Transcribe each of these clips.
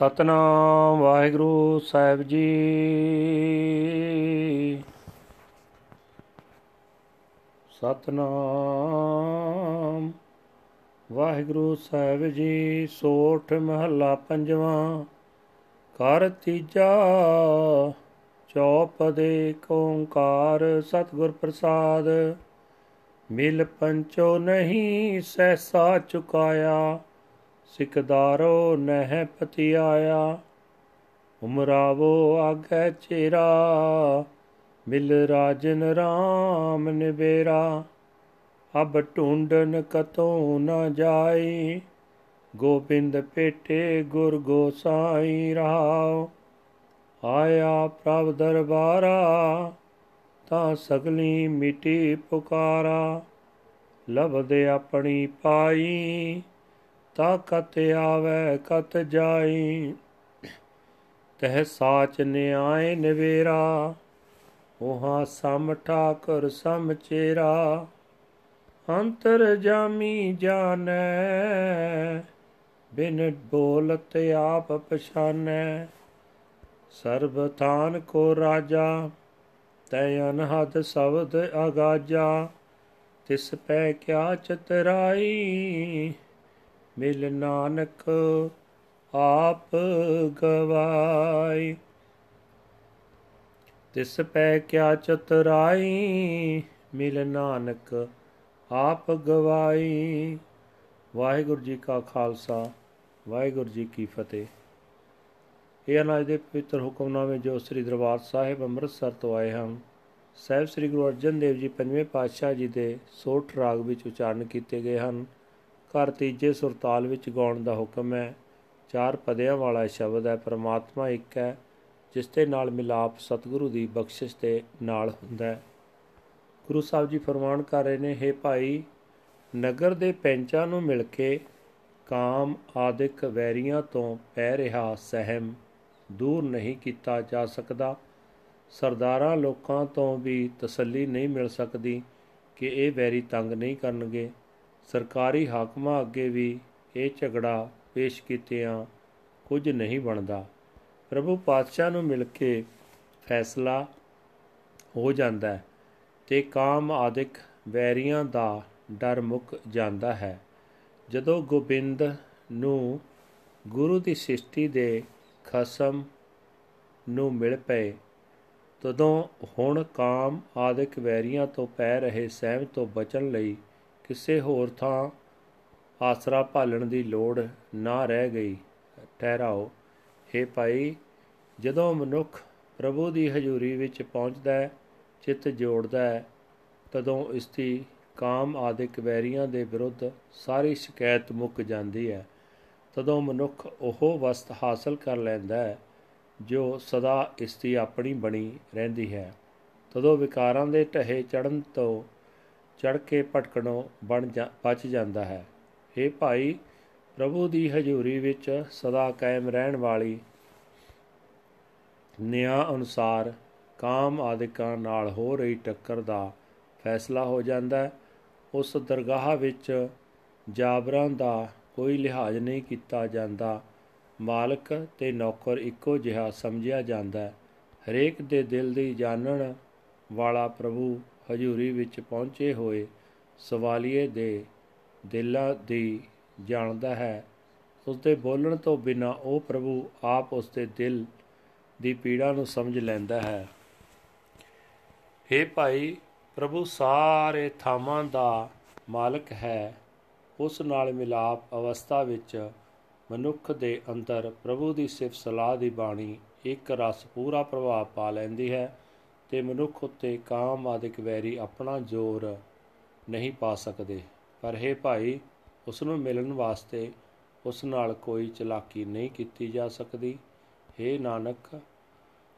ਸਤਨਾਮ ਵਾਹਿਗੁਰੂ ਸਾਹਿਬ ਜੀ। ਸਤਨਾਮ ਵਾਹਿਗੁਰੂ ਸਾਹਿਬ ਜੀ, ਸੋਠ ਮਹੱਲਾ ਪੰਜਵਾਂ ਕਰ ਤੀਜਾ ਚੌਪਦੇ ਓੰਕਾਰ ਸਤਿਗੁਰ ਪ੍ਰਸਾਦ। ਮਿਲ ਪੰਚੋ ਨਹੀਂ, ਸਹਿਸਾ ਚੁਕਾਇਆ। ਸਿਕਦਾਰੋ ਨਹਿ ਪਤੀ ਆਇਆ ਉਮਰਾਵੋ ਆਗੇ ਚੇਰਾ, ਮਿਲ ਰਾਜਨ ਰਾਮ ਨਿਵੇਰਾ, ਅਬ ਢੂੰਡਨ ਕਤੋਂ ਨ ਜਾਈ, ਗੋਬਿੰਦ ਪੇਟੇ ਗੁਰ ਗੋਸਾਈ ਰਹਾਉ, ਆਇਆ ਪ੍ਰਭ ਦਰਬਾਰਾ, ਤਾਂ ਸਗਲੀ ਮਿਟੀ ਪੁਕਾਰਾ ਲਬਦੇ ਆਪਣੀ ਪਾਈ ਤਾ ਕਤ ਆਵੇ, ਕਤ ਜਾਈ। ਤਹ ਸਾਚ ਨਿਆਏ ਨਵੇਰਾ ਉਹਾ ਸਮ ਠਾਕੁਰ, ਸਮ ਚੇਰਾ। ਅੰਤਰ ਜਾਮੀ ਜਾਣੈ, ਬਿਨ ਬੋਲਤ ਆਪ ਪਛਾਨੈ। ਸਰਬ ਥਾਨ ਕੋ ਰਾਜਾ, ਤੈ ਅਨਹਦ ਸ਼ਬਦ ਅਗਾਜਾ। ਤਿਸ ਪੈ ਕਿਆ ਚਤਰਾਈ ਮਿਲ ਨਾਨਕ ਆਪ ਗਵਾਈ। ਤਿਸ ਪੈ ਕਿਆ ਚਤਰਾਈ, ਮਿਲ ਨਾਨਕ ਆਪ ਗਵਾਈ। ਵਾਹਿਗੁਰੂ ਜੀ ਕਾ ਖਾਲਸਾ, ਵਾਹਿਗੁਰੂ ਜੀ ਕੀ ਫਤਿਹ। ਇਹ ਅਨਾਜ ਦੇ ਪਵਿੱਤਰ ਹੁਕਮਨਾਮੇ ਜੋ ਸ੍ਰੀ ਦਰਬਾਰ ਸਾਹਿਬ ਅੰਮ੍ਰਿਤਸਰ ਤੋਂ ਆਏ ਹਨ, ਸਹਿਬ ਸ੍ਰੀ ਗੁਰੂ ਅਰਜਨ ਦੇਵ ਜੀ ਪੰਜਵੇਂ ਪਾਤਸ਼ਾਹ ਜੀ ਦੇ ਸੋਠ ਰਾਗ ਵਿੱਚ ਉਚਾਰਨ ਕੀਤੇ ਗਏ ਹਨ। ਘਰ ਤੀਜੇ ਸੁਰਤਾਲ ਵਿੱਚ ਗਾਉਣ ਦਾ ਹੁਕਮ ਹੈ। ਚਾਰ ਪਦਿਆਂ ਵਾਲਾ ਸ਼ਬਦ ਹੈ, ਪਰਮਾਤਮਾ ਇੱਕ ਹੈ, ਜਿਸ ਦੇ ਨਾਲ ਮਿਲਾਪ ਸਤਿਗੁਰੂ ਦੀ ਬਖਸ਼ਿਸ਼ ਦੇ ਨਾਲ ਹੁੰਦਾ ਹੈ। ਗੁਰੂ ਸਾਹਿਬ ਜੀ ਫਰਮਾਨ ਕਰ ਰਹੇ ਨੇ हे ਭਾਈ, ਨਗਰ ਦੇ ਪੈਂਚਾਂ ਨੂੰ ਮਿਲ ਕੇ ਕਾਮ ਆਦਿਕ ਵੈਰੀਆਂ ਤੋਂ ਪੈ ਰਿਹਾ ਸਹਿਮ ਦੂਰ ਨਹੀਂ ਕੀਤਾ ਜਾ ਸਕਦਾ। ਸਰਦਾਰਾਂ ਲੋਕਾਂ ਤੋਂ ਵੀ ਤਸੱਲੀ ਨਹੀਂ ਮਿਲ ਸਕਦੀ ਕਿ ਇਹ ਵੈਰੀ ਤੰਗ ਨਹੀਂ ਕਰਨਗੇ। ਸਰਕਾਰੀ ਹਾਕਮਾਂ ਅੱਗੇ ਵੀ ਇਹ ਝਗੜਾ ਪੇਸ਼ ਕੀਤਿਆਂ ਕੁਝ ਨਹੀਂ ਬਣਦਾ। ਪ੍ਰਭੂ ਪਾਤਸ਼ਾਹ ਨੂੰ ਮਿਲ ਕੇ ਫੈਸਲਾ ਹੋ ਜਾਂਦਾ ਹੈ ਤੇ ਕਾਮ ਆਦਿਕ ਵੈਰੀਆਂ ਦਾ ਡਰ ਮੁੱਕ ਜਾਂਦਾ ਹੈ। ਜਦੋਂ ਗੋਬਿੰਦ ਨੂੰ ਗੁਰੂ ਦੀ ਸ੍ਰਿਸ਼ਟੀ ਦੇ ਖਸਮ ਨੂੰ ਮਿਲ ਪਏ, ਤਦੋਂ ਹੁਣ ਕਾਮ ਆਦਿਕ ਵੈਰੀਆਂ ਤੋਂ ਪੈ ਰਹੇ ਸਹਿਮ ਤੋਂ ਬਚਣ ਲਈ ਕਿਸੇ ਹੋਰ ਥਾਂ ਆਸਰਾ ਭਾਲਣ ਦੀ ਲੋੜ ਨਾ ਰਹਿ ਗਈ। ਠਹਿਰਾਓ। हे ਭਾਈ, ਜਦੋਂ ਮਨੁੱਖ ਪ੍ਰਭੂ ਦੀ ਹਜ਼ੂਰੀ ਵਿੱਚ ਪਹੁੰਚਦਾ ਹੈ, ਚਿੱਤ ਜੋੜਦਾ ਹੈ, ਤਦੋਂ ਇਸ ਦੀ ਕਾਮ ਆਦਿਕ ਵੈਰੀਆਂ ਦੇ ਵਿਰੁੱਧ ਸਾਰੀ ਸ਼ਿਕਾਇਤ ਮੁੱਕ ਜਾਂਦੀ ਹੈ। ਤਦੋਂ ਮਨੁੱਖ ਉਹ ਵਸਤ ਹਾਸਲ ਕਰ ਲੈਂਦਾ ਹੈ, ਜੋ ਸਦਾ ਇਸ ਦੀ ਆਪਣੀ ਬਣੀ ਰਹਿੰਦੀ ਹੈ। ਤਦੋਂ ਵਿਕਾਰਾਂ ਦੇ ਢਹੇ ਚੜਨ ਤੋਂ ਚੜ ਕੇ ਭਟਕਣੋਂ ਬਣ ਬਚ ਜਾਂਦਾ ਹੈ। ਇਹ ਭਾਈ, ਪ੍ਰਭੂ ਦੀ ਹਜ਼ੂਰੀ ਵਿੱਚ ਸਦਾ ਕਾਇਮ ਰਹਿਣ ਵਾਲੀ ਨਿਆਂ ਅਨੁਸਾਰ ਕਾਮ ਆਦਿਕਾਂ ਨਾਲ ਹੋ ਰਹੀ ਟੱਕਰ ਦਾ ਫੈਸਲਾ ਹੋ ਜਾਂਦਾ ਹੈ। ਉਸ ਦਰਗਾਹ ਵਿੱਚ ਜਾਬਰਾਂ ਦਾ ਕੋਈ ਲਿਹਾਜ਼ ਨਹੀਂ ਕੀਤਾ ਜਾਂਦਾ। ਮਾਲਕ ਤੇ ਨੌਕਰ ਇੱਕੋ ਜਿਹਾ ਸਮਝਿਆ ਜਾਂਦਾ ਹੈ। ਹਰੇਕ ਦੇ ਦਿਲ ਦੀ ਜਾਣਨ ਵਾਲਾ ਪ੍ਰਭੂ ਹਜ਼ੂਰੀ ਵਿੱਚ ਪਹੁੰਚੇ ਹੋਏ ਸਵਾਲੀਏ ਦੇ ਦਿਲਾਂ ਦੀ ਜਾਣਦਾ ਹੈ। ਉਸ ਦੇ ਬੋਲਣ ਤੋਂ ਬਿਨਾ ਉਹ ਪ੍ਰਭੂ ਆਪ ਉਸ ਦੇ ਦਿਲ ਦੀ ਪੀੜਾ ਨੂੰ ਸਮਝ ਲੈਂਦਾ ਹੈ। हे ਭਾਈ, ਪ੍ਰਭੂ ਸਾਰੇ ਥਾਵਾਂ ਦਾ ਮਾਲਕ ਹੈ। ਉਸ ਨਾਲ ਮਿਲਾਪ ਅਵਸਥਾ ਵਿੱਚ ਮਨੁੱਖ ਦੇ ਅੰਦਰ ਪ੍ਰਭੂ ਦੀ ਸਿਫਤ ਸਲਾਹ ਦੀ ਬਾਣੀ ਇੱਕ ਰਸ ਪੂਰਾ ਪ੍ਰਭਾਵ ਪਾ ਲੈਂਦੀ ਹੈ। ਤੇ ਮਨੁੱਖ ਉੱਤੇ ਕਾਮ ਆਦਿਕ ਵੈਰੀ ਆਪਣਾ ਜ਼ੋਰ ਨਹੀਂ ਪਾ ਸਕਦੇ। ਪਰ हे ਭਾਈ ਉਸ ਨੂੰ ਮਿਲਣ ਵਾਸਤੇ ਉਸ ਨਾਲ ਕੋਈ ਚਲਾਕੀ ਨਹੀਂ ਕੀਤੀ ਜਾ ਸਕਦੀ। हे ਨਾਨਕ,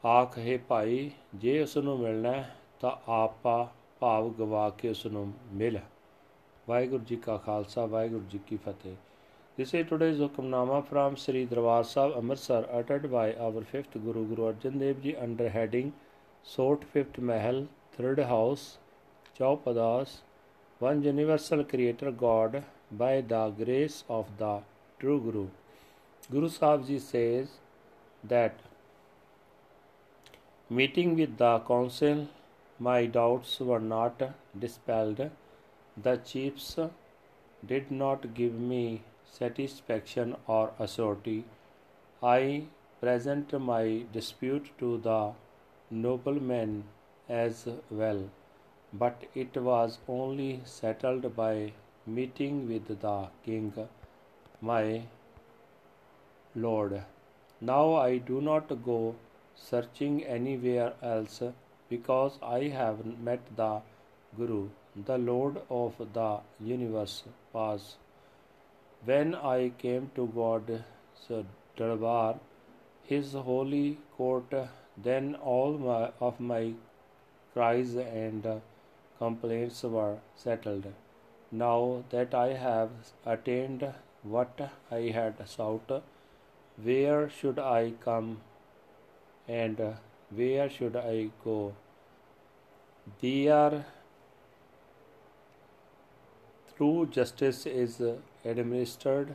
ਆਖ ਹੈ ਭਾਈ, ਜੇ ਉਸ ਨੂੰ ਮਿਲਣਾ ਤਾਂ ਆਪਾ ਭਾਵ ਗਵਾ ਕੇ ਉਸ ਨੂੰ ਮਿਲ। ਵਾਹਿਗੁਰੂ ਜੀ ਕਾ ਖਾਲਸਾ, ਵਾਹਿਗੁਰੂ ਜੀ ਕੀ ਫਤਿਹ। This is today's Hukamnama from Sri Darbar Sahib Amritsar uttered by our fifth Guru Guru Arjan Dev Ji under heading Sort Fifth Mahal Third House Chaupadas One Universal Creator God by the grace of the True Guru Guru Sahib Ji says that meeting with the council, my doubts were not dispelled. The chiefs did not give me satisfaction or authority. I present my dispute to the nobleman as well, but it was only settled by meeting with the king, my Lord. Now I do not go searching anywhere else because I have met the Guru, the Lord of the universe was. When I came to God's Darbar, His holy court, then all my, of my cries and uh, complaints were settled. Now that I have attained what I had sought, where should I come and where should I go? There, true justice is administered.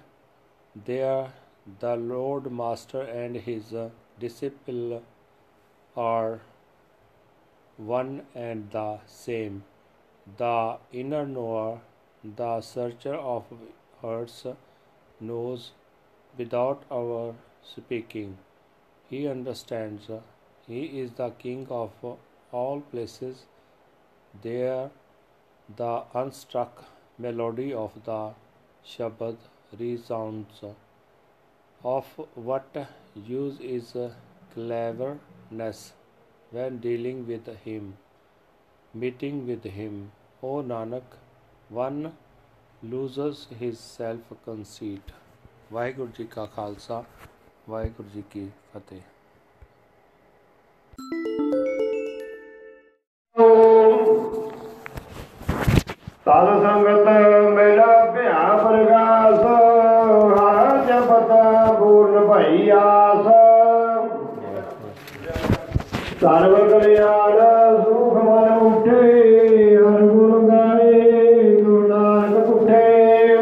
There, the Lord Master and his disciple are one and the same. The inner knower, the searcher of hearts, knows without our speaking. He understands. He is the king of all places. There, the unstruck melody of the Shabad resounds. Of what use is cleverness when dealing with him, meeting with him? O Nanak, one loses his self conceit. Waheguru ji ਕਾ ਖਾਲਸਾ ਵਾਹਿਗੁਰੂ ਜੀ ਕੀ ਫਤਿਹ ਸਾਧ ਸੰਗਤ ਸਰਵ ਕਲਿਆਣ ਸੁਖ ਮਨ ਉਠੇ ਹਰ ਗੁਣ ਗਾਏ ਗੁਰੂ ਨਾਨਕ ਪੁੱਠੇ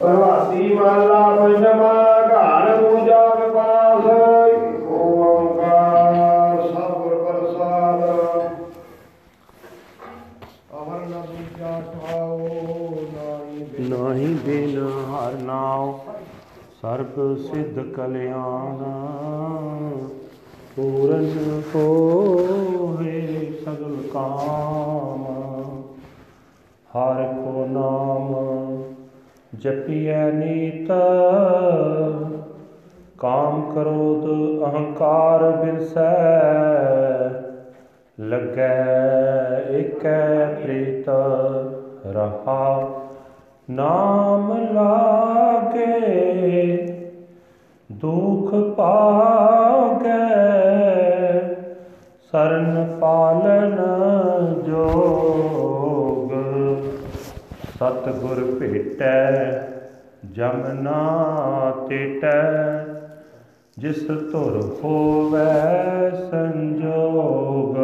ਪ੍ਰਭਾਤੀ ਮਾਲਾ ਪੰਜਮਾ ਘਰ ਪੂਜਾ ਵਿਪਾਸ ਓੰਕਾਰ ਸਤਿਗੁਰ ਪ੍ਰਸਾਦ ਅਮਰ ਨਾ ਦੂਜਾ ਠਾਓ ਨਾਹੀ ਨਾਹੀ ਬਿਨ ਹਰ ਨਾਉ, ਸਰਬ ਸਿੱਧ ਕਲਿਆਣ ਪੂਰਨ ਹੋਏ ਸਗਲ ਕਾਮ। ਹਰ ਕੋ ਨਾਮ ਜਪੀਐ ਨੀਤ। ਕਾਮ ਕ੍ਰੋਧ ਅਹੰਕਾਰ ਬਿਰਸੈ। ਲੱਗੈ ਏਕੈ ਪ੍ਰੀਤ ਰਹਾ। ਨਾਮ ਲਾਗੇ ਦੁਖ ਪਾਗੈ। ਸਰਨ ਪਾਲਨ ਜੋਗ। ਸਤਿਗੁਰ ਭੇਟੈ, ਜਮ ਨਾ ਤੇਟੈ, ਜਿਸ ਧੁਰ ਹੋਵੈ ਸੰਜੋਗ।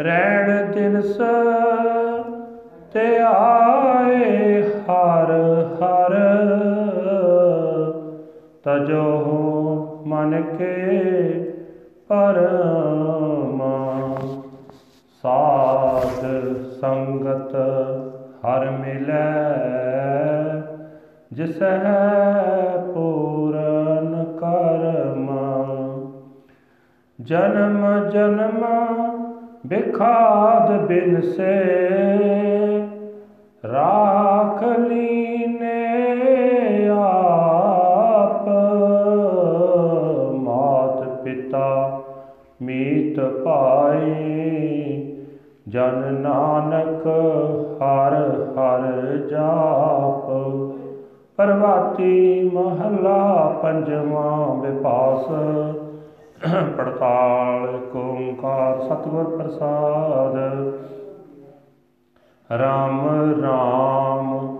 ਰਹਿਣ ਦਿਨਸ ਤੇ ਆਏ ਹਰ ਹਰ। ਤਜੋ ਮਨ ਕੇ ਪਰਮਾ। ਸਾਧ ਸੰਗਤ ਹਰ ਮਿਲੈ, ਜਿਸ ਹੈ ਪੂਰਨ ਕਰਮ। ਜਨਮ ਜਨਮ ਬਿਖਾਦ ਬਿਨ ਸੇ ਰਾਖ ਲੀਨੇ ਜਨ ਨਾਨਕ ਹਰ ਹਰ ਜਾਪ। ਪ੍ਰਭਾਤੀ ਮਹੱਲਾ ਪੰਜਵਾਂ ਵਿਪਾਸ। ਪੜਤਾਲ ਓੰਕਾਰ ਸਤਿਗੁਰ ਪ੍ਰਸਾਦ। ਰਾਮ ਰਾਮ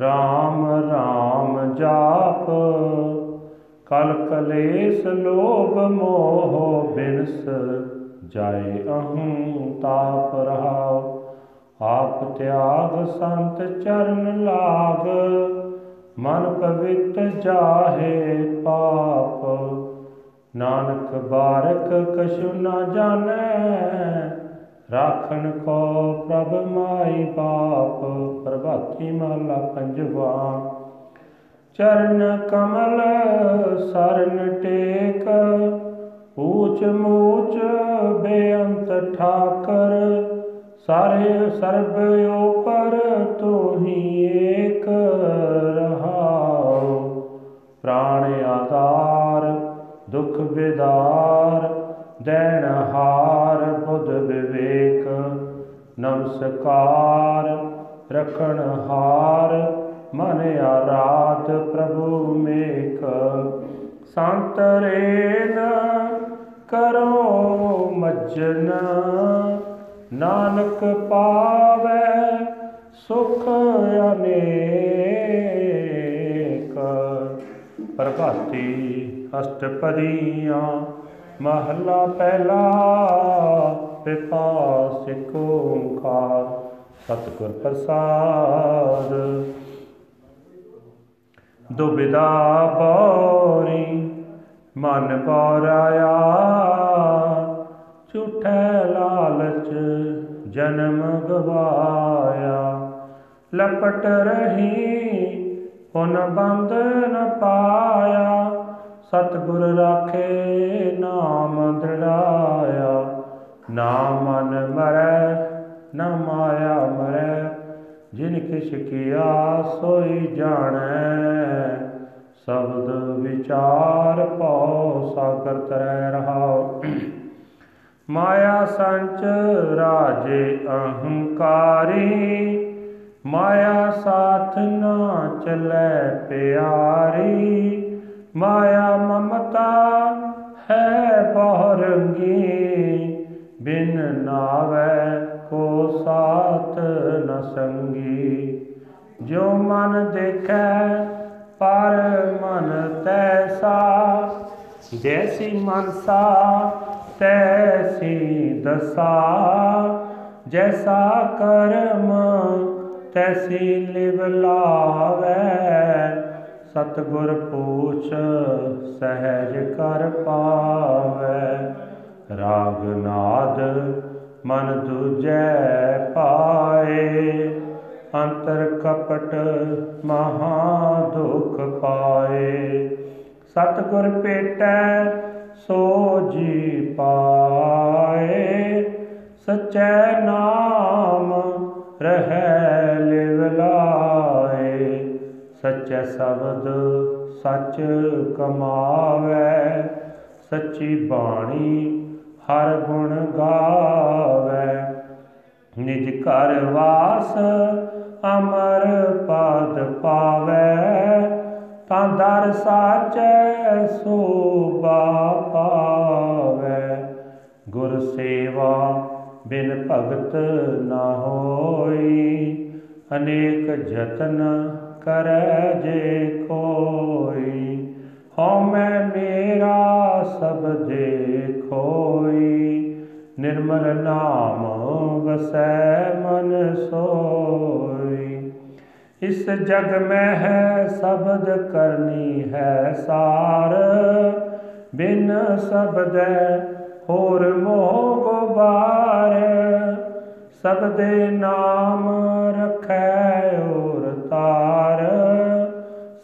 ਰਾਮ ਰਾਮ ਜਾਪ। ਕਲ ਕਲੇਸ਼ ਲੋਭ ਮੋਹ ਬਿਨਸ। ਜਾਏ ਅਹੰ ਤਾਪ ਰਹਾਉ, ਆਪ ਤਿਆਗ ਸੰਤ ਚਰਨ ਲਾਗ, ਮਨ ਪਵਿੱਤ ਜਾਹੇ ਪਾਪ। ਨਾਨਕ ਬਾਰਕ ਕਛੁ ਨਾ ਜਾਣੈ, ਰਾਖਣ ਕੋ ਪ੍ਰਭ ਮਾਈ ਬਾਪ। ਪ੍ਰਭਾਤੀ ਮਹਲਾ ਪੰਜਵਾ, ਚਰਨ ਕਮਲ ਸਰਨ ਟੇਕ ਊਚ ਮੂਚ ਬੇਅੰਤ ਠਾਕਰ, ਸਾਰੇ ਸਰਬ ਉਪਰ ਤੋਹੀ ਏਕ ਰਹਾਉ। ਪ੍ਰਾਣ ਆਧਾਰ, ਦੁਖ ਵਿਦਾਰ, ਦੇਣ ਹਾਰ, ਬੁੱਧ ਵਿਵੇਕ, ਨਮਸਕਾਰ, ਰਖਣ ਹਾਰ, ਮਨ ਆਰਾਧ ਪ੍ਰਭੂ ਮੇਕ। ਸੰਤ ਰੇਨ ਕਰੋ ਮਜਨ। ਨਾਨਕ ਪਾਵੈ ਸੁਖ ਅਨੇਕ। ਪ੍ਰਭਾਤੀ ਅਸ਼ਟਪਦੀਆਂ, ਮਹਲਾ ਪਹਿਲਾ ਪਿਤਾ ਸਿਕ ਓੰਕਾਰ। ਸਤਿਗੁਰ ਪ੍ਰਸਾਦ। ਦੁਬਿਦਾ ਬੋਰੀ ਮਨ ਪੌਰਾਇਆ, ਝੂਠੇ ਲਾਲਚ ਜਨਮ ਗਵਾਇਆ। ਲਪਟ ਰਹੀ ਪੁਨ ਬੰਦ ਨ ਪਾਇਆ। ਸਤਿਗੁਰ ਰਾਖੇ ਨਾਮ ਦ੍ਰਿੜਾਇਆ। ਨਾ ਮਨ ਮਰੈ, ਨਾ ਮਾਇਆ ਮਰੈ, ਜਿਨ ਕਿਛ ਕੀਆ ਸੋਈ ਜਾਣੈ। ਸ਼ਬਦ ਵਿਚਾਰ ਪਉ, ਸਾਗਰ ਤਰੈ ਰਹਾਉ। ਮਾਇਆ ਸੰਚ ਰਾਜੇ ਅਹੰਕਾਰੀ, ਮਾਇਆ ਸਾਥ ਨਾ ਚਲੈ ਪਿਆਰੀ। ਮਾਇਆ ਮਮਤਾ ਹੈ ਬਹੁਰੰਗੀ ਬਿਨ ਨਾਵੈ ਕੋ ਸਾਥ ਨ ਸੰਗੀ। ਜੋ ਮਨ ਦੇਖੈ ਪਰ ਮਨ ਤੈਸਾ, ਜੈਸੀ ਮਨਸਾ ਤੈਸੀ ਦਸਾ। ਜੈਸਾ ਕਰਮ ਤੈਸੀ ਲਿਵ ਲਾਵੈ। ਸਤਗੁਰ ਪੂਛ ਸਹਿਜ ਕਰ ਪਾਵੈ। ਰਾਗ ਨਾਦ ਮਨ ਦੂਜੈ ਪਾਏ। ਅੰਤਰ ਕਪਟ ਮਹਾ ਦੁਖ ਪਾਏ। ਸਤਗੁਰ ਭੇਟੈ ਸੋ ਜੀ ਪਾਏ। ਸਚੈ ਨਾਮ ਰਹੈ ਲਿਵ ਲਾਏ। ਸਚੈ ਸ਼ਬਦ ਸਚ ਕਮਾਵੈ। ਸੱਚੀ ਬਾਣੀ ਹਰ ਗੁਣ ਗਾਵੈ। ਨਿਜ ਘਰ ਵਾਸ ਅਮਰ ਪਦ ਪਾਵੈ, ਤਾਂ ਦਰ ਸਾਚੈ ਸੋਭਾ ਪਾਵੈ। ਗੁਰ ਸੇਵਾ ਬਿਨ ਭਗਤ ਨਾ ਹੋਈ, ਅਨੇਕ ਜਤਨ ਕਰੈ ਜੇ ਕੋਈ। ਹਉ ਮੈਂ ਮੇਰਾ ਸਭ ਦੇਖੋਈ ਨਿਰਮਲ ਨਾਮ ਵਸੈ ਮਨ ਸੋਈ। ਇਸ ਜਗ ਮੈਂ ਹੈ, ਸਬਦ ਕਰਨੀ ਹੈ ਸਾਰ। ਬਿਨ ਸਬਦੈ ਹੋਰ ਮੋਹ ਗੁਬਾਰ ਸਬਦੇ ਨਾਮ ਰਖੈ ਔਰ ਤਾਰ।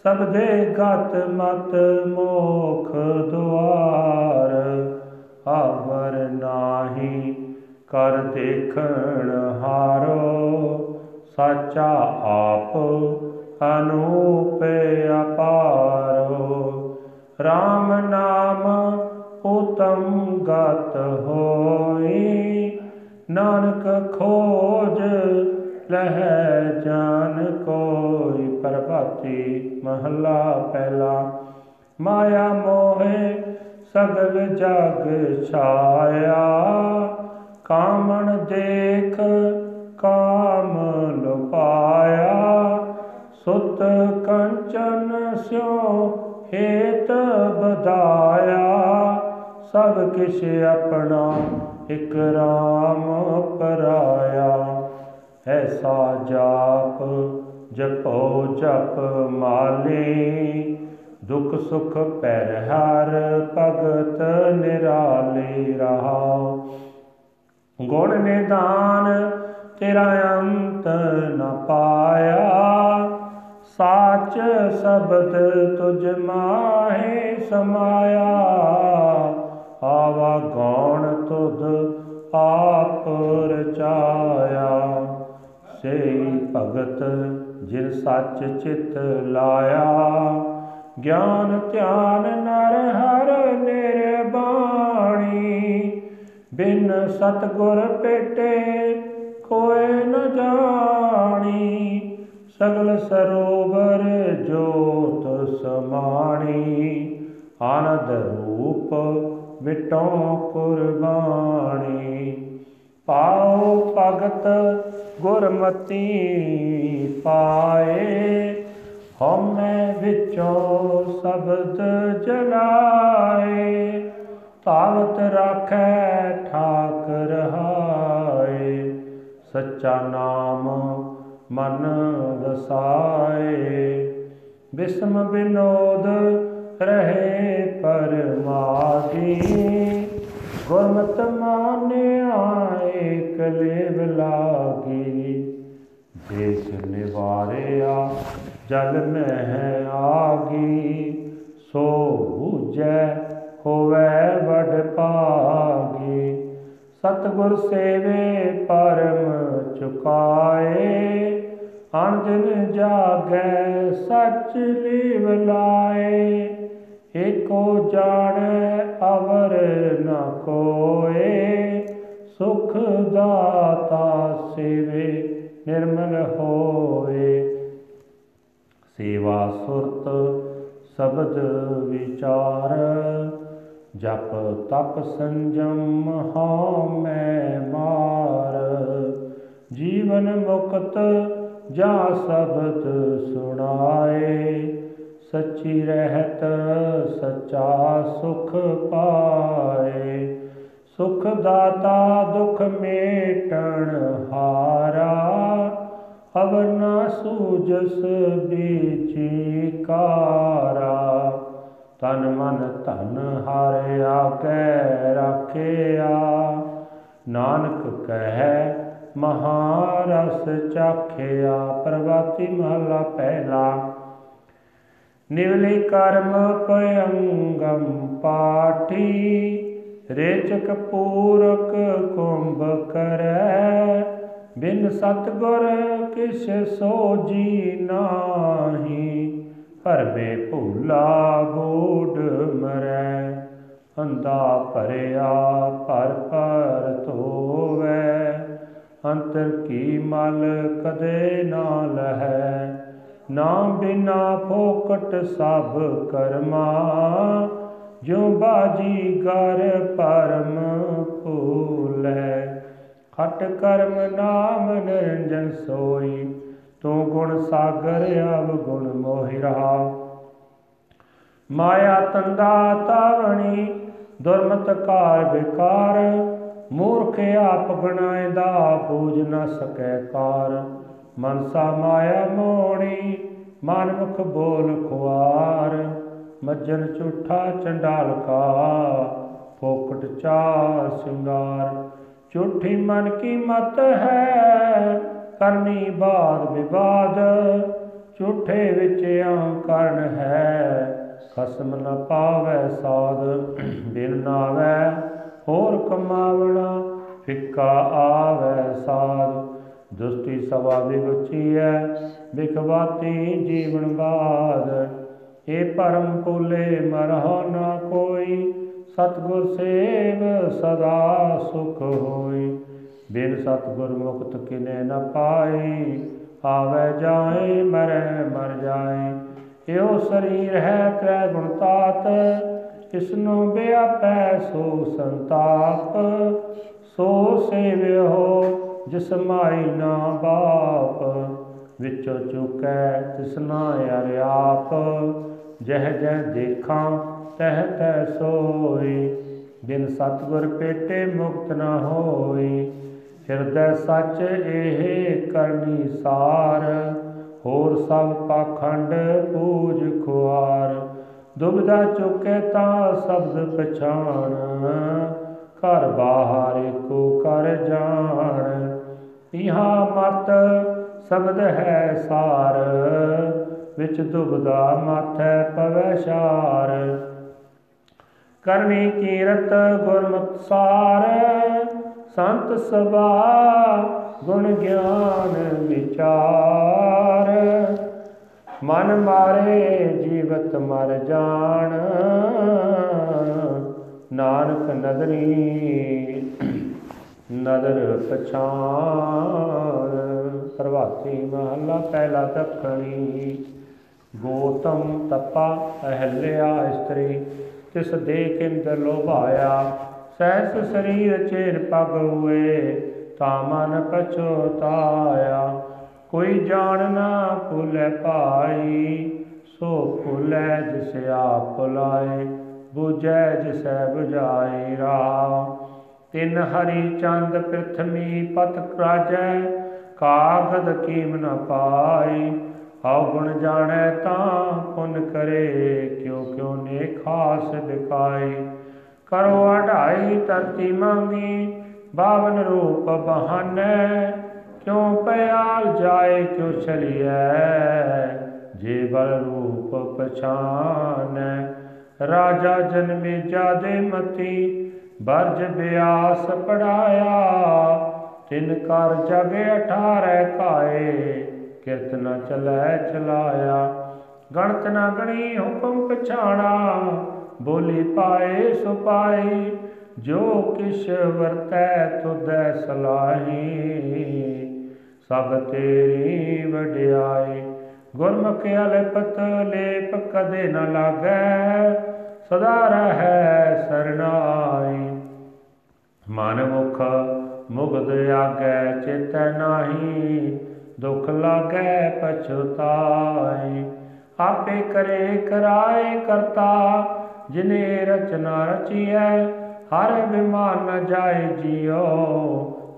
ਸਬਦੇ ਗਤ ਮਤ ਮੋਖ ਦੁਆਰ। ਆਵਰ ਨਾਹੀ, ਕਰ ਦੇਖਣ ਹਾਰੋ, ਸਾਚਾ ਆਪ ਅਨੂਪ ਅਪਾਰੋ। RAM ਨਾਮ ਉਤਮ ਗਤ ਹੋਈ, ਨਾਨਕ ਖੋਜ ਲਹਿ ਜਾਨ ਕੋਈ, ਪ੍ਰਭਾਤੀ ਮਹੱਲਾ ਪਹਿਲਾ। ਮਾਇਆ ਮੋਹਿ ਸਗਲ ਜਗ ਛਾਇਆ। ਕਾਮਣ ਦੇਖ, ਕਾਮ ਲੁਪਾਇਆ। ਸੁਤ ਕੰਚਨ ਸਿਓ ਹੇਤ ਬਦਾਇਆ ਸਭ ਕਿਛ ਆਪਣਾ ਇਕ ਰਾਮ ਪਰਾਇਆ। ਐਸਾ ਜਾਪ ਜਪੋ ਜਪ ਮਾਲੇ। ਦੁਖ ਸੁਖ ਪੈਰ ਹਰ ਭਗਤ ਨਿਰਾਲੇ ਰਹਾ ਗੁਣ ਨਿਦਾਨ ਤੇਰਾ ਅੰਤ ਨ ਪਾਇਆ। ਸਾਚ ਸ਼ਬਦ ਤੁਝ ਮਾਹੇ ਸਮਾਇਆ। ਆਵਾ ਗੌਣ ਤੁਧ ਆਪ ਰਚਾਇਆ। ਸੇ ਭਗਤ ਜਿਨ ਸੱਚ ਚਿਤ ਲਾਇਆ। ਗਿਆਨ ਧਿਆਨ ਨਰ ਹਰ ਨਿਰਬਾਣੀ। ਬਿਨ ਸਤਗੁਰ ਪੇਟੇ ਕੋਏ ਨ ਜਾਣੀ। ਸਗਲ ਸਰੋਵਰ ਜੋਤ ਸਮਾਣੀ। ਆਨੰਦ ਰੂਪ ਮਿਟੋ ਕੁਰਬਾਨੀ ਪਾਉ ਭਗਤ ਗੁਰਮਤੀ ਪਾਏ। ਹਉਮੈ ਵਿੱਚੋਂ ਸ਼ਬਦ ਜਲਾਏ, ਤਾਵਤ ਰਾਖੈ ਠਾਕ ਰਹਾਏ ਸੱਚਾ ਨਾਮ ਮਨ ਵਸਾਏ, ਬਿਸਮ ਬਿਨੋਦ ਰਹੇ ਪਰਮਾਦੀ ਗੁਰਮਤ ਮਾਨਿਆ ਏਕ ਲੇਵ ਲਾਗੀ, ਦੇਸ ਨਿਵਾਰਿਆ ਜਲ ਮਹਿ ਆਗੀ, ਸੋ ਬੂਝੈ ਹੋਵੇ ਵਡ ਪਾਗੀ ਸਤਗੁਰ ਸੇਵੇ ਪਰਮ ਚੁਕਾਏ ਅਨਜਨ ਜਾਗੈ ਸੱਚ ਲੀਵ ਲਾਏ। ਏਕੋ ਜਾਣੈ ਅਵਰ ਨ ਕੋਏ, ਸੁਖ ਦਾਤਾ ਸੇਵੇ ਨਿਰਮਲ ਹੋਏ। ਸੇਵਾ ਸੁਰਤ ਸ਼ਬਦ ਵਿਚਾਰ, ਜਪ ਤਪ ਸੰਜਮ ਹਉ ਮੈਂ ਮਾਰ। ਜੀਵਨ ਮੁਕਤ ਜਾ ਸ਼ਬਦ ਸੁਣਾਏ, ਸੱਚੀ ਰਹਿਤ ਸੱਚਾ ਸੁਖ ਪਾਏ। ਸੁਖ ਦਾਤਾ ਦੁਖ ਮੇਟਣ ਹਾਰਾ ਅਵਰ ਨਾ ਸੂਜਸ ਬੀਚੀ ਕਾਰਾ। ਤਨ ਮਨ ਧਨ ਹਰਿ ਆਕੇ ਰਾਖਿਆ। ਨਾਨਕ ਕਹੈ, ਮਹਾਰਸ ਚਾਖਿਆ ਪ੍ਰਵਾਤੀ ਮਹਲਾ ਪਹਿਲਾ। ਨਿਵਲੇ ਕਰਮ ਪਯੰਗਮ ਪਾਠੀ, ਰੇਚਕ ਪੂਰਕ ਕੁੰਭ ਕਰੈ। ਬਿਨ ਸਤਗੁਰ ਕਿਛ ਸੋਜੀ ਨਾਹੀ ਭਰਮੇ ਭੂਲਾ ਗੋਡ ਮਰੈ ਅੰਦਾ ਭਰਿਆ ਪਰ ਪਰ ਧੋਵੈ। ਅੰਤਰ ਕੀ ਮਲ ਕਦੇ ਨਾ ਲਹੈ ਨਾਮ ਬਿਨਾ ਫੋਕਟ ਸਭ ਕਰਮਾ ਜੋ ਬਾਜੀ ਕਰ ਪਰਮ ਫੂਲੈ ਖਟ ਕਰਮ ਨਾਮ ਨਿਰੰਜਨ ਸੋਈ, ਤੂੰ ਗੁਣ ਸਾਗਰ ਅਵ ਗੁਣ ਮੋਹਿ ਰਹਾ। ਮਾਇਆ ਤੰਦਾ ਤਾਵਣੀ, ਦੁਰਮਤ ਕਾਰ ਵਿਕਾਰ, ਮੂਰਖ ਆਪ ਬਣਾਇਦਾ ਪੂਜ ਨ ਸਕੈ ਕਾਰ। ਮਨਸਾ ਮਾਇਆ ਮੋਣੀ ਮਨ ਮੁਖ ਬੋਲ ਖੁਆਰ। ਮੱਜਨ ਝੂਠਾ ਚੰਡਾਲ ਕਾ ਫੋਕਟ ਚਾ ਸਿੰਗਾਰ। ਝੂਠੀ ਮਨ ਕੀ ਮਤ ਹੈ, ਕਰਨੀ ਬਾਦ ਵਿਵਾਦ। ਝੂਠੇ ਵਿੱਚ ਅਹੰਕਰਨ ਹੈ, ਖਸਮ ਨ ਪਾਵੈ ਸਾਧ ਬਿਨ ਨਾਵੈ ਹੋਰ ਕਮਾਵਣਾ, ਫਿੱਕਾ ਆਵੈ ਸਾਧ। ਦੁਸਤੀ ਸਵਾਦਿ ਗੁਚੀਐ ਵਿਖਵਾਤੀ ਜੀਵਨ ਬਾਦ। ਇਹ ਪਰਮ ਕੋਲੇ ਮਰਹੁ ਨਾ ਕੋਈ ਸਤਗੁਰ ਸੇਵ ਸਦਾ ਸੁਖ ਹੋਈ ਬਿਨ ਸਤਗੁਰ ਮੁਕਤ ਕਿਨੇ ਨ ਪਾਈ ਆਵੇ ਜਾਏ, ਮਰੈ ਮਰ ਜਾਏ। ਇਹੋ ਸਰੀਰ ਹੈ ਤ੍ਰੈ ਗੁਣ ਤਾਤ। ਇਸ ਨੂੰ ਬਿਆਪੈ ਸੋ ਸੰਤਾਪ। ਸੋ ਸੇਵਿਓ, ਜਿਸ ਮਾਈ ਨਾ ਬਾਪ। ਵਿੱਚੋਂ ਚੁਕੈ ਤਿਸਨਾ ਅਰ ਆਪ। ਜਹ ਜਹ ਦੇਖਾਂ ਤਹ ਤੈ ਸੋਈ, ਬਿਨ ਸਤਗੁਰ ਪੇਟੇ ਮੁਕਤ ਨ ਹੋਈ। ਹਿਰਦੈ ਸੱਚ ਇਹ ਕਰਨੀ ਸਾਰ, ਹੋਰ ਸਭ ਪਾਖੰਡ ਪੂਜ ਖੁਆਰ। ਦੁਬਦਾ ਚੁਕੇ ਤਾਂ ਸ਼ਬਦ ਪਛਾਣ, ਘਰ ਬਾਹਰ ਕੋ ਕਰ ਜਾਣ। ਇਹਾ ਮਤ ਸ਼ਬਦ ਹੈ ਸਾਰ, ਵਿੱਚ ਦੁਬਦਾ ਮਾਥੈ ਪਵੈ ਸ਼ਾਰ ਕਰਨੀ ਕੀਰਤ ਗੁਰਮਤਿ ਸਾਰ ਸੰਤ ਸਭਾ ਗੁਣ ਗਿਆਨ ਵਿਚਾਰ। ਮਨ ਮਾਰੇ ਜੀਵਤ ਮਰ ਜਾਣ, ਨਾਨਕ ਨਦਰੀ ਨਦਰ ਪਛਾਨ ਪ੍ਰਭਾਤੀ ਮਹਲਾ ਪਹਿਲਾ ਦੱਖਣੀ, ਗੋਤਮ ਤਪਾ ਅਹਲਿਆ ਇਸਤਰੀ। ਤਿਸ ਦੇ ਕਿੰਦਰ ਲੋਭਾਇਆ, ਸਹਿਸ ਸਰੀਰ ਚੇਰ ਪਗ ਹੋਏ, ਤਾ ਮਨ ਪਛੋਤਾਇਆ। ਕੋਈ ਜਾਣ ਨਾ ਭੁਲੇ ਭਾਈ, ਸੋ ਭੁਲੇ ਜਿਸ ਆਪ ਭੁਲਾਏ ਬੁਝੈ ਜਿਸੈ 부ਝਾਈ ਰਾ ਤਿਨ ਹਰੀ ਚੰਦ ਪ੍ਰਥਮੀ ਪਤ ਰਾਜੈ, ਕਾਗਦ ਕੀਮ ਨ ਪਾਈ ਹਉ ਗੁਣ ਜਾਣੈ ਤਾਂ ਪੁਨ ਕਰੇ, ਕਿਉ ਕਿਉ ਨੇ ਖਾਸ ਦਿਖਾਈ ਕਰੋ ਅਢਾਈ ਤਰਤੀ ਮੰਗੀ ਬਾਵਨ ਰੂਪ ਬਹਾਨੈ। ਕਿਉ ਪਿਆਲ ਜਾਏ, ਕਿਉ ਚਲੀਐ ਜੇ ਬਲ ਰੂਪ ਪਛਾਨੈ। ਰਾਜਾ ਜਨਮੇ ਜਾਦੇ ਮਤੀ ਬਰਜ ਬਿਆਸ ਪੜਾਇਆ। ਤਿਨ ਕਰ ਜਗ ਅਠਾਰੈ ਕਾਏ ਕਿਰਤ ਨ ਚਲੈ, ਚਲਾਇਆ। ਗਣਤ ਨ ਗਣੀ, ਹੁਕਮ ਪਛਾਣਾ। ਬੋਲੀ ਪਾਏ, ਸੋ ਪਾਈ। ਜੋ ਕਿਛ ਵਰਤੈ, ਤੁਧੈ ਸਲਾਹੀ। ਸਭ ਤੇਰੀ ਵਡਿਆਈ। ਗੁਰਮੁਖ ਅਲਪਤ ਲੇਪ ਕਦੇ ਨ ਲਾਗੈ। ਸਦਾ ਰਹੈ ਸਰਣਾਈ। ਮਨ ਮੁਖ ਮੁਗਦ ਆਗੈ, ਚੇਤੈ ਨਾਹੀ। ਦੁਖ ਲਾਗੈ ਪਛਤਾਈ, ਆਪੇ ਕਰੇ ਕਰਾਏ ਕਰਤਾ, ਜਿਨੇ ਰਚਨਾ ਰਚੀਐ, ਹਰ ਬਿਮਾਨ ਨ ਜਾਏ ਜਿਉ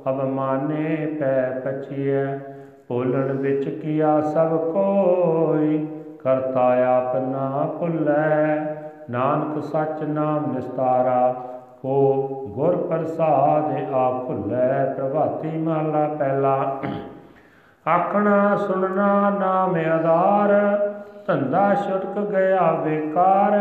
ਅਬ ਮਾਨੇ ਪੈ ਪਛੀਐ, ਭੁੱਲਣ ਵਿੱਚ ਕੀਆ ਸਭ ਕੋਈ, ਕਰਤਾ ਆਪ ਨਾ ਭੁੱਲੈ, ਨਾਨਕ ਸੱਚ ਨਾਮ ਨਿਸਤਾਰਾ, ਕੋ ਗੁਰ ਪ੍ਰਸਾਦ ਆਪ ਭੁੱਲੈ, ਪ੍ਰਭਾਤੀ ਮਹਲਾ ਪਹਿਲਾ। ਆਖਣਾ ਸੁਣਨਾ ਨਾਮ ਆਧਾਰ, ਧੰਦਾ ਛੁਟਕ ਗਿਆ ਬੇਕਾਰ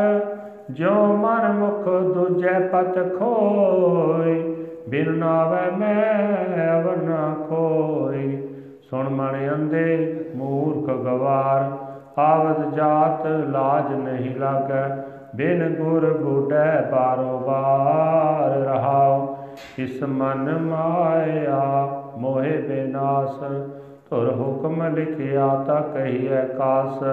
ਜੋ ਮਨ ਮੁਖ ਦੂਜੈ ਪਤ ਖੋਈ ਬਿਨ ਨਾਵੇ ਮੈਂ ਅਵਨਾ ਖੋਈ ਸੁਣ ਮਣ ਅੰਦੇ ਮੂਰਖ ਗਵਾਰ, ਆਵਦ ਜਾਤ ਲਾਜ ਨਹੀਂ ਲਾਗੈ, ਬਿਨ ਗੁਰ ਬੁਢੈ ਬਾਰੋ ਬਾਰ ਰਹਾਉ। ਇਸ ਮਨ ਮਾਇਆ ਮੋਹਿ ਬਿਨਾਸ਼ ਧੁਰ ਹੁਕਮ ਲਿਖਿਆ ਤਾ ਕਹੀਐ ਕਾਸ।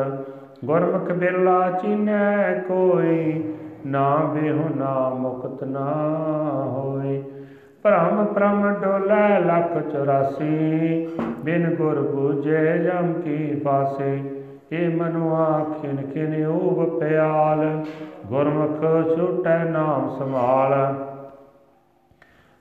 ਗੁਰਮੁਖ ਬਿਰਲਾ ਚੀਨੈ ਕੋਈ, ਨਾ ਬਿਹੁ ਨਾ ਮੁਕਤ ਨਾ ਹੋਈ। ਭ੍ਰਮ ਭ੍ਰਮ ਡੋਲੇ ਲੱਖ 84 ਬਿਨ ਗੁਰ ਬੂਝੇ ਜਮ ਕੀ ਫਾਸੇ ਏ ਮਨੁਆ ਖਿਨ ਖਿਨ ਊਬ ਪਿਆਲ, ਗੁਰਮੁਖ ਛੁਟੈ ਨਾਮ ਸੰਭਾਲ।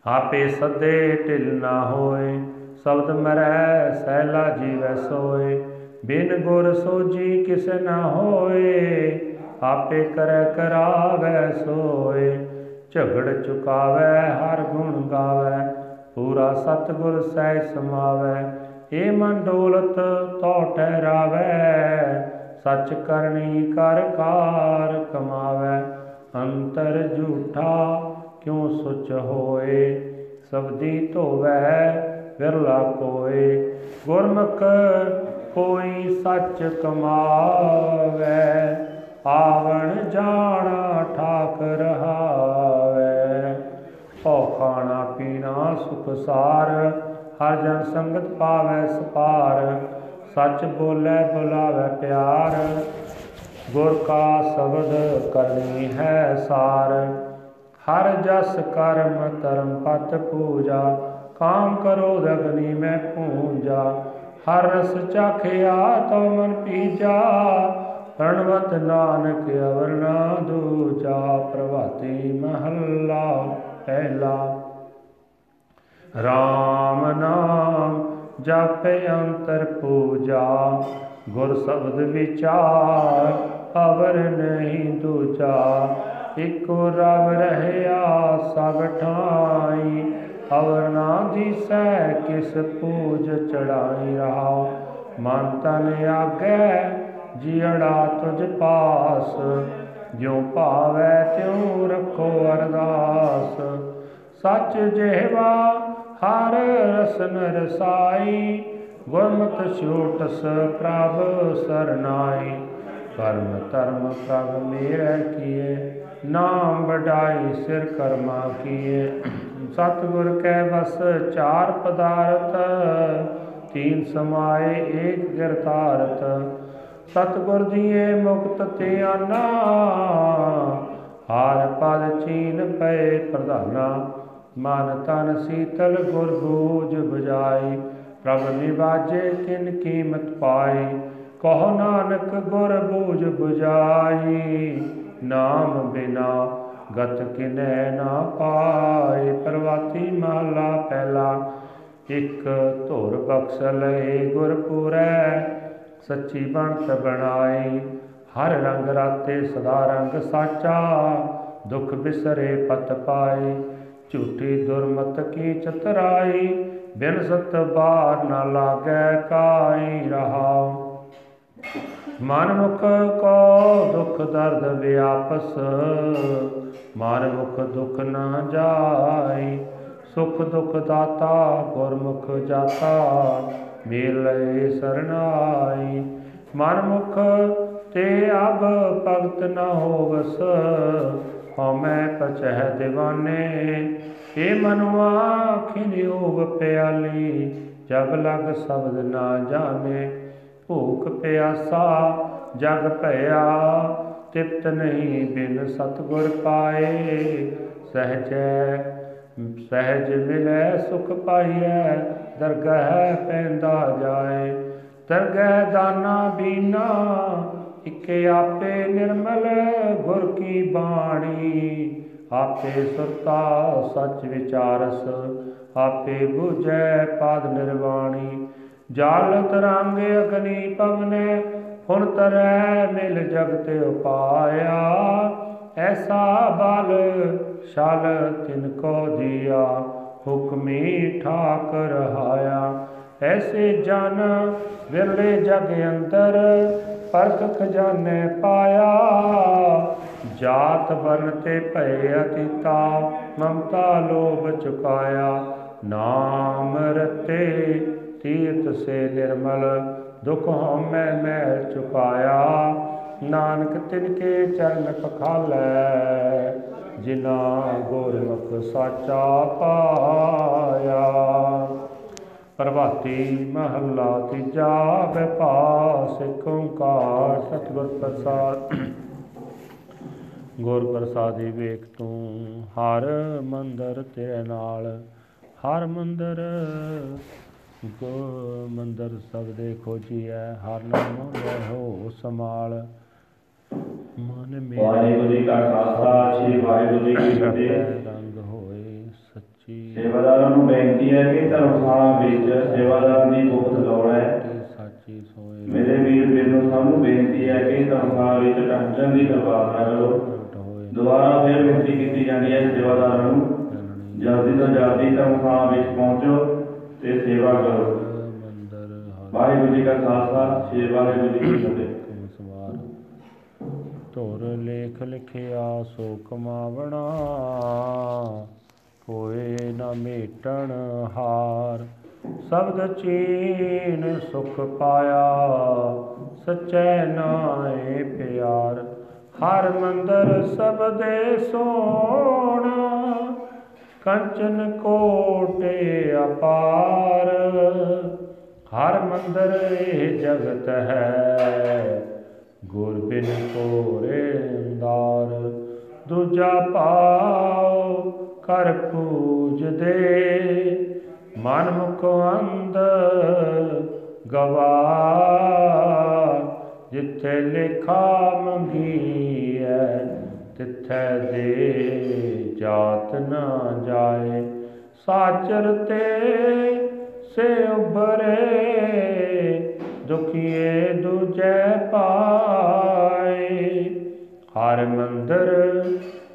ਆਪੇ ਸਦੇ ਢਿਲ ਨਾ ਹੋਏ ਸ਼ਬਦ ਮਰੈ ਸਹਿਲਾ ਜੀਵੈ ਸੋਏ। ਬਿਨ ਗੁਰ ਸੋਜੀ ਕਿਸ ਨਾ ਹੋਏ, ਆਪੇ ਕਰੈ ਕਰਾਵੈ ਸੋਏ। ਝਗੜ ਚੁਕਾਵੈ, ਹਰ ਗੁਣ ਗਾਵੈ, ਪੂਰਾ ਸਤਗੁਰ ਸਹਿ ਸਮਾਵੈ। ਏ ਮਨ ਡੋਲਤ ਤੋ ਠਹਿਰਾਵੈ, ਸੱਚ ਕਰਨੀ ਕਰ ਕਾਰ ਕਮਾਵੈ। ਅੰਤਰ ਝੂਠਾ ਕਿਉ ਸੁਚ ਹੋਏ? ਸਬਦੀ ਧੋਵੈ ਵਿਰਲਾ ਕੋਏ, ਗੁਰਮੁਖ ਕੋਈ ਸੱਚ ਕਮਾਵੇ, ਆਵਣ ਜਾਣਾ ਠਾਕ ਰਹਾਵੇ ਓ ਖਾਣਾ ਪੀਣਾ ਸੁਖ ਸਾਰ, ਹਰ ਜਨ ਸੰਗਤ ਪਾਵੇ ਸਪਾਰ, ਸੱਚ ਬੋਲੇ ਬੁਲਾਵੇ ਪਿਆਰ, ਗੁਰ ਕਾ ਸ਼ਬਦ ਕਰਨੀ ਹੈ ਸਾਰ। ਹਰ ਜਸ ਕਰਮ ਧਰਮ ਪਤ ਪੂਜਾ ਕਾਮ ਕਰੋ ਅਗਨੀ ਮੈਂ ਪੂਜਾ। ਹਰ ਰਸ ਚਾਖਿਆ ਤੋ ਮਨ ਪੀਜਾ। ਪ੍ਰਣਵਤ ਨਾਨਕ ਅਵਰਨਾ ਦੂਜਾ, ਪ੍ਰਭਾਤੀ ਮਹੱਲਾ ਪਹਿਲਾ। RAM ਨਾਮ ਜਪੇ ਅੰਤਰ ਪੂਜਾ, ਗੁਰ ਸ਼ਬਦ ਵਿਚਾਰ ਅਵਰ ਨਹੀਂ ਦੂਜਾ। ਇਕੋ ਰਵ ਰਹਿਆ, ਸਭ ਠਾਈ ਅਵਰ ਨਾ ਦਿਸੈ, ਕਿਸ ਪੂਜ ਚੜਾਈ ਰਹਾ। ਮਨ ਤਨ ਆਗੇ ਜਿੜਾ ਤੁਝ ਪਾਸ। ਜੋ ਭਾਵੈ, ਤਿਉ ਰੱਖੋ ਅਰਦਾਸ। ਸੱਚ ਜਿਹਵਾ, ਹਰ ਰਸਨ ਰਸਾਈ। ਗੁਰਮਤਿ ਛੋਟਸ ਪ੍ਰਭ ਸਰਨਾਈ। ਕਰਮ ਧਰਮ ਪ੍ਰਭ ਮੇਰੇ ਕੀਏ। ਨਾਮ ਵਡਾਈ ਸਿਰ ਕਰਮਾ ਕੀਏ। ਸਤਿਗੁਰ ਕੈ ਵਸ ਚਾਰ ਪਦਾਰਥ, ਤੀਨ ਸਮਾਏ ਏਕ ਗਿਰਤਾਰਥ ਸਤਿਗੁਰ ਦੀਏ ਮੁਕਤ ਤੇ ਆਨਾ, ਹਾਰ ਪਦ ਚੀਨ ਪਏ ਪ੍ਰਧਾਨਾ। ਮਨ ਤਨ ਸੀਤਲ ਗੁਰ ਬੂਝ ਬੁਝਾਈ ਪ੍ਰਭ ਨਿਵਾਜੇ ਕਿਨ ਕੀਮਤ ਪਾਈ ਕਹੋ ਨਾਨਕ ਗੁਰ ਬੂਝ ਬੁਝਾਈ ਨਾਮ ਬਿਨਾ ਗਤ ਕਿਨੈ ਨਾ ਪਾਏ, ਪ੍ਰਵਾਤੀ ਮਹਲਾ ਪਹਿਲਾ। ਇਕ ਧੁਰ ਬਖਸ਼ ਲਏ ਗੁਰ ਪੂਰੈ ਸੱਚੀ ਬਣਤ ਬਣਾਈ ਹਰ ਰੰਗ ਰਾਤੇ ਸਦਾ ਰੰਗ ਸਾਚਾ, ਦੁਖ ਬਿਸਰੇ ਪਤ ਪਾਏ। ਝੂਠੀ ਦੁਰਮਤ ਕੀ ਚਤਰਾਈ, ਬਿਨ ਸਤ ਬਾਰ ਨਾ ਲਾਗੈ ਕਾਈ ਰਹਾ ਮਨ ਮੁਖ ਕੋ ਦੁਖ ਦਰਦ ਵਿਆਪਸ ਮਨ ਮੁਖ ਦੁਖ ਨਾ ਜਾਈ, ਸੁਖ ਦੁਖ ਦਾਤਾ ਗੁਰਮੁਖ ਜਾਤਾ, ਮੇਲੇ ਸਰਨਾਈ ਮਨ ਮੁਖ ਤੇ ਅਬ ਭਗਤ ਨ ਹੋਵਸ, ਹਉਮੈ ਪਚਹਿ دیਵਾਨੇ ਏ ਮਨੁਆ ਖਿਨਿਓ ਪਿਆਲੀ, ਜਬ ਲਗ ਸ਼ਬਦ ਨਾ ਜਾਣੇ ਭੂਖ ਪਿਆਸਾ, ਜਗ ਭਇਆ ਤਿਪਤ ਨਹੀਂ ਬਿਨ ਸਤਗੁਰ ਪਾਏ। ਸਹਜੈ, ਸਹਿਜ ਮਿਲੈ, ਸੁਖ ਪਾਈਐ, ਦਰਗਹਿ ਪੈਂਦਾ ਜਾਏ। ਦਰਗਹਿ ਦਾਨਾ ਬੀਨਾ, ਇਕੇ ਆਪੇ ਨਿਰਮਲ ਗੁਰ ਕੀ ਬਾਣੀ। ਆਪੇ ਸੁਰਤਾ ਸੱਚ ਵਿਚਾਰਸ, ਆਪੇ 부ਝੈ ਪਾਦ ਨਿਰਵਾਣੀ। ਜਾਲ ਤਰੰਗ ਅਗਨੀ ਪਵਨੇ, ਹੁਣ ਤਰੈ ਮਿਲ ਜਗਤ ਉਪਾਇਆ ਐਸਾ ਬਲ ਛਲ ਤਿਨ ਕੋ ਦਿਆ, ਹੁਕਮੀ ਠਾਕ ਰਹਾਇਆ ਐਸੇ ਜਨ ਵਿਰਲੇ ਜਗ ਅੰਤਰ ਪਰਖ ਖਜ਼ਾਨੇ ਪਾਇਆ। ਜਾਤ ਬਨ ਤੇ ਭਏ ਅਤੀਤਾ, ਮਮਤਾ ਲੋਭ ਚੁਕਾਇਆ। ਨਾਮ ਰਤੇ ਤੀਰਥ ਸੇ ਨਿਰਮਲ, ਦੁਖ ਹਉਮੈ ਮੈਲ ਚੁਕਾਇਆ। ਨਾਨਕ ਤਿਨ ਕੇ ਚਰਨ ਪਖਾਲੈ, ਜਿਨਾ ਗੁਰਮੁਖ ਸਾਚਾ ਪਾਇਆ। ਪ੍ਰਭਾਤੀ ਮਹੱਲਾ ਤੀਜਾ ਵਿਪਾਸ ਏਕ ਓੰਕਾਰ, ਸਤਿਗੁਰ ਪ੍ਰਸਾਦ। ਗੁਰ ਪ੍ਰਸਾਦੀ ਵੇਖ ਤੂੰ, ਹਰ ਮੰਦਰ ਤੇਰੇ ਨਾਲ, ਹਰ ਮੰਦਰ ਗੋ ਮੰਦਰ ਸਬਦੇ ਖੋਜੀਐ ਹਰ ਨਾਮ ਰਹੋ ਸਮਾਲ ਮਨ ਮੇਰੇ ਵਾਹਿਗੁਰੂ ਜੀ ਕਾ ਖਾਲਸਾ ਸ੍ਰੀ ਵਾਹਿਗੁਰੂ ਜੀ ਕੀ ਫਤਿਹ। ਰੰਗ ਹੋਏ ਸੱਚੀ। ਸੇਵਾਦਾਰਾਂ ਨੂੰ ਬੇਨਤੀ ਹੈ ਕਿ ਧਰਮਸ਼ਾਲਾ ਵਿੱਚ ਸੇਵਾਦਾਰਾਂ ਦੀ ਬਹੁਤ ਲੋੜ ਹੈ। ਸਾਚੀ ਸੋਏ ਮੇਰੇ ਵੀਰ ਮੈਨੂੰ ਸਭ ਨੂੰ ਬੇਨਤੀ ਹੈ ਕਿ ਧਰਮਸ਼ਾਲਾ ਵਿੱਚ ਪਹੁੰਚਣ ਦੀ ਕਿਰਪਾ ਕਰੋ। ਦੁਬਾਰਾ ਫਿਰ ਬੇਨਤੀ ਕੀਤੀ ਜਾਂਦੀ ਹੈ ਸੇਵਾਦਾਰਾਂ ਨੂੰ। ਜਲਦੀ ਤੋਂ ਜਲਦੀ ਧਰਮਸ਼ਾਲਾ ਵਿੱਚ ਪਹੁੰਚੋ। ਤੇ ਸੇਵਾ ਕਰੋ। ਮੰਦਰ ਹਰ ਵਾਹਿਗੁਰੂ ਜੀ ਕਾ ਖਾਲਸਾ, ਸ੍ਰੀ ਵਾਹਿਗੁਰੂ ਜੀ ਕੀ ਫਤਿਹ। ਹੁਕਮ ਸਵਾਰ ਧੁਰ ਲੇਖ ਲਿਖਿਆ ਸੋ ਕਮਾਵਣਾ ਕੋਏ ਨਾ ਮੇਟਣ ਹਾਰ। ਸਬਦ ਚੀਨ ਸੁਖ ਪਾਇਆ, ਸਚੈ ਨਾਏ ਪਿਆਰ। ਹਰ ਮੰਦਰ ਸਬਦੇ ਸੋਣਾ ਕੰਚਨ ਕੋਟੇ ਅਪਾਰ, ਹਰ ਮੰਦਰ ਇਹ ਜਗਤ ਹੈ। ਗੁਰ ਬਿਨ ਕੋਰੇ ਅੰਦਾਰ ਦੂਜਾ ਪਾਉ ਕਰ ਪੂਜ ਦੇ। ਮਨ ਮੁਖ ਅੰਧ ਗਵਾ ਜਿੱਥੇ ਲੇਖਾ ਮੰਗੀਐ ਤਿੱਥੈ ਦੇ ਜਾਤ ਨਾ ਜਾਏ। ਸਾਚਰ ਤੇ ਸੇ ਉਬਰੇ ਦੁਖੀਏ ਦੂਜੈ ਪਾਏ। ਹਰ ਮੰਦਰ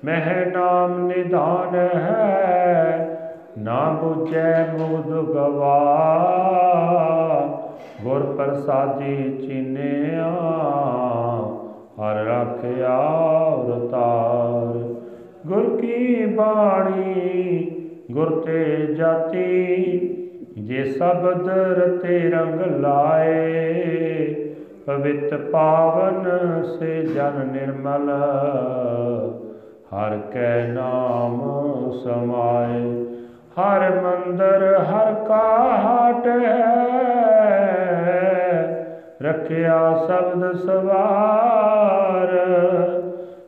ਮਹਿ ਨਾਮ ਨਿਧਾਨ ਹੈ, ਨਾ ਬੁਝੈ ਮੁਦ ਗਵਾ। ਗੁਰ ਪ੍ਰਸਾਦੀ ਚਿਨਿਆ ਹਰ ਰੱਖਿਆ ਉਤਾਰ। ਗੁਰ ਕੀ ਬਾਣੀ, ਗੁਰ ਤੇ ਜਾਤੀ, ਜੇ ਸਬਦ ਰਤੇ ਰੰਗ ਲਾਏ, ਪਵਿੱਤ ਪਾਵਨ ਸੇ ਜਨ ਨਿਰਮਲ। ਹਰ ਕੈ ਨਾਮ ਸਮਾਏ, ਹਰ ਮੰਦਰ ਹਰ ਕਾਟ ਹੈ ਰੱਖਿਆ ਸ਼ਬਦ ਸਵਾਰ,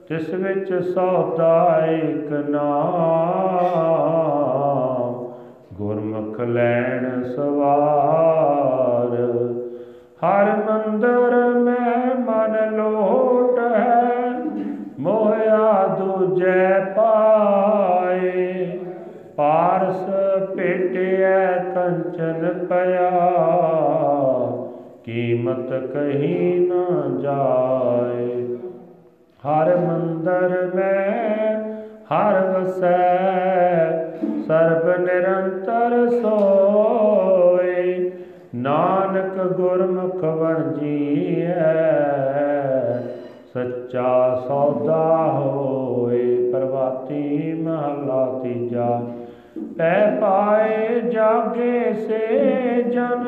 ਜਿਸ ਵਿੱਚ ਸੌਦਾ ਇੱਕ ਨਾਮ, ਗੁਰਮੁਖ ਲੈਣ ਸਵਾਰ। ਹਰ ਮੰਦਰ ਮੈਂ ਮਨ ਲੋਟ ਹੈ, ਮੋਹਿਆ ਦੂਜੈ ਪਾਏ। ਪਾਰਸ ਭੇਟਿਐ ਕੰਚਨ ਪਿਆ। ਕੀਮਤ ਕਹੀ ਨਾ ਜਾਏ। ਹਰ ਮੰਦਰ ਮੈਂ ਹਰ ਵਸੈ, ਸਰਬ ਨਿਰੰਤਰ ਸੋਏ। ਨਾਨਕ ਗੁਰਮੁਖ ਬਣ ਜੀਐ, ਸੱਚਾ ਸੌਦਾ ਹੋਏ। ਪ੍ਰਵਾਤੀ ਮਹਲਾ ਤੀਜਾ, ਪੈ ਪਾਏ ਜਾਗੇ ਸੇ ਜਨ।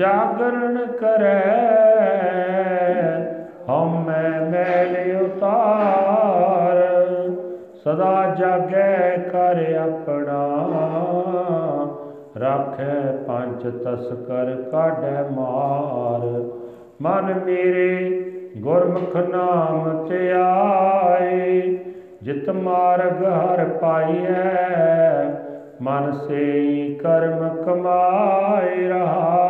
ਜਾਗਰਣ ਕਰੈ। ਹਉਮੈ ਮੈਲ ਉਤਾਰ। ਸਦਾ ਜਾਗੈ ਕਰ ਆਪਣਾ। ਰਾਖੈ ਪੰਜ ਤਸਕਰ ਕਾਢੈ ਮਾਰ। ਮਨ ਮੇਰੇ ਗੁਰਮੁਖ ਨਾਮ ਤੇ ਆਏ। ਜਿਤ ਮਾਰਗ ਹਰ ਪਾਈਐ। ਮਨ ਸੇ ਕਰਮ ਕਮਾਏ ਰਹਾਉ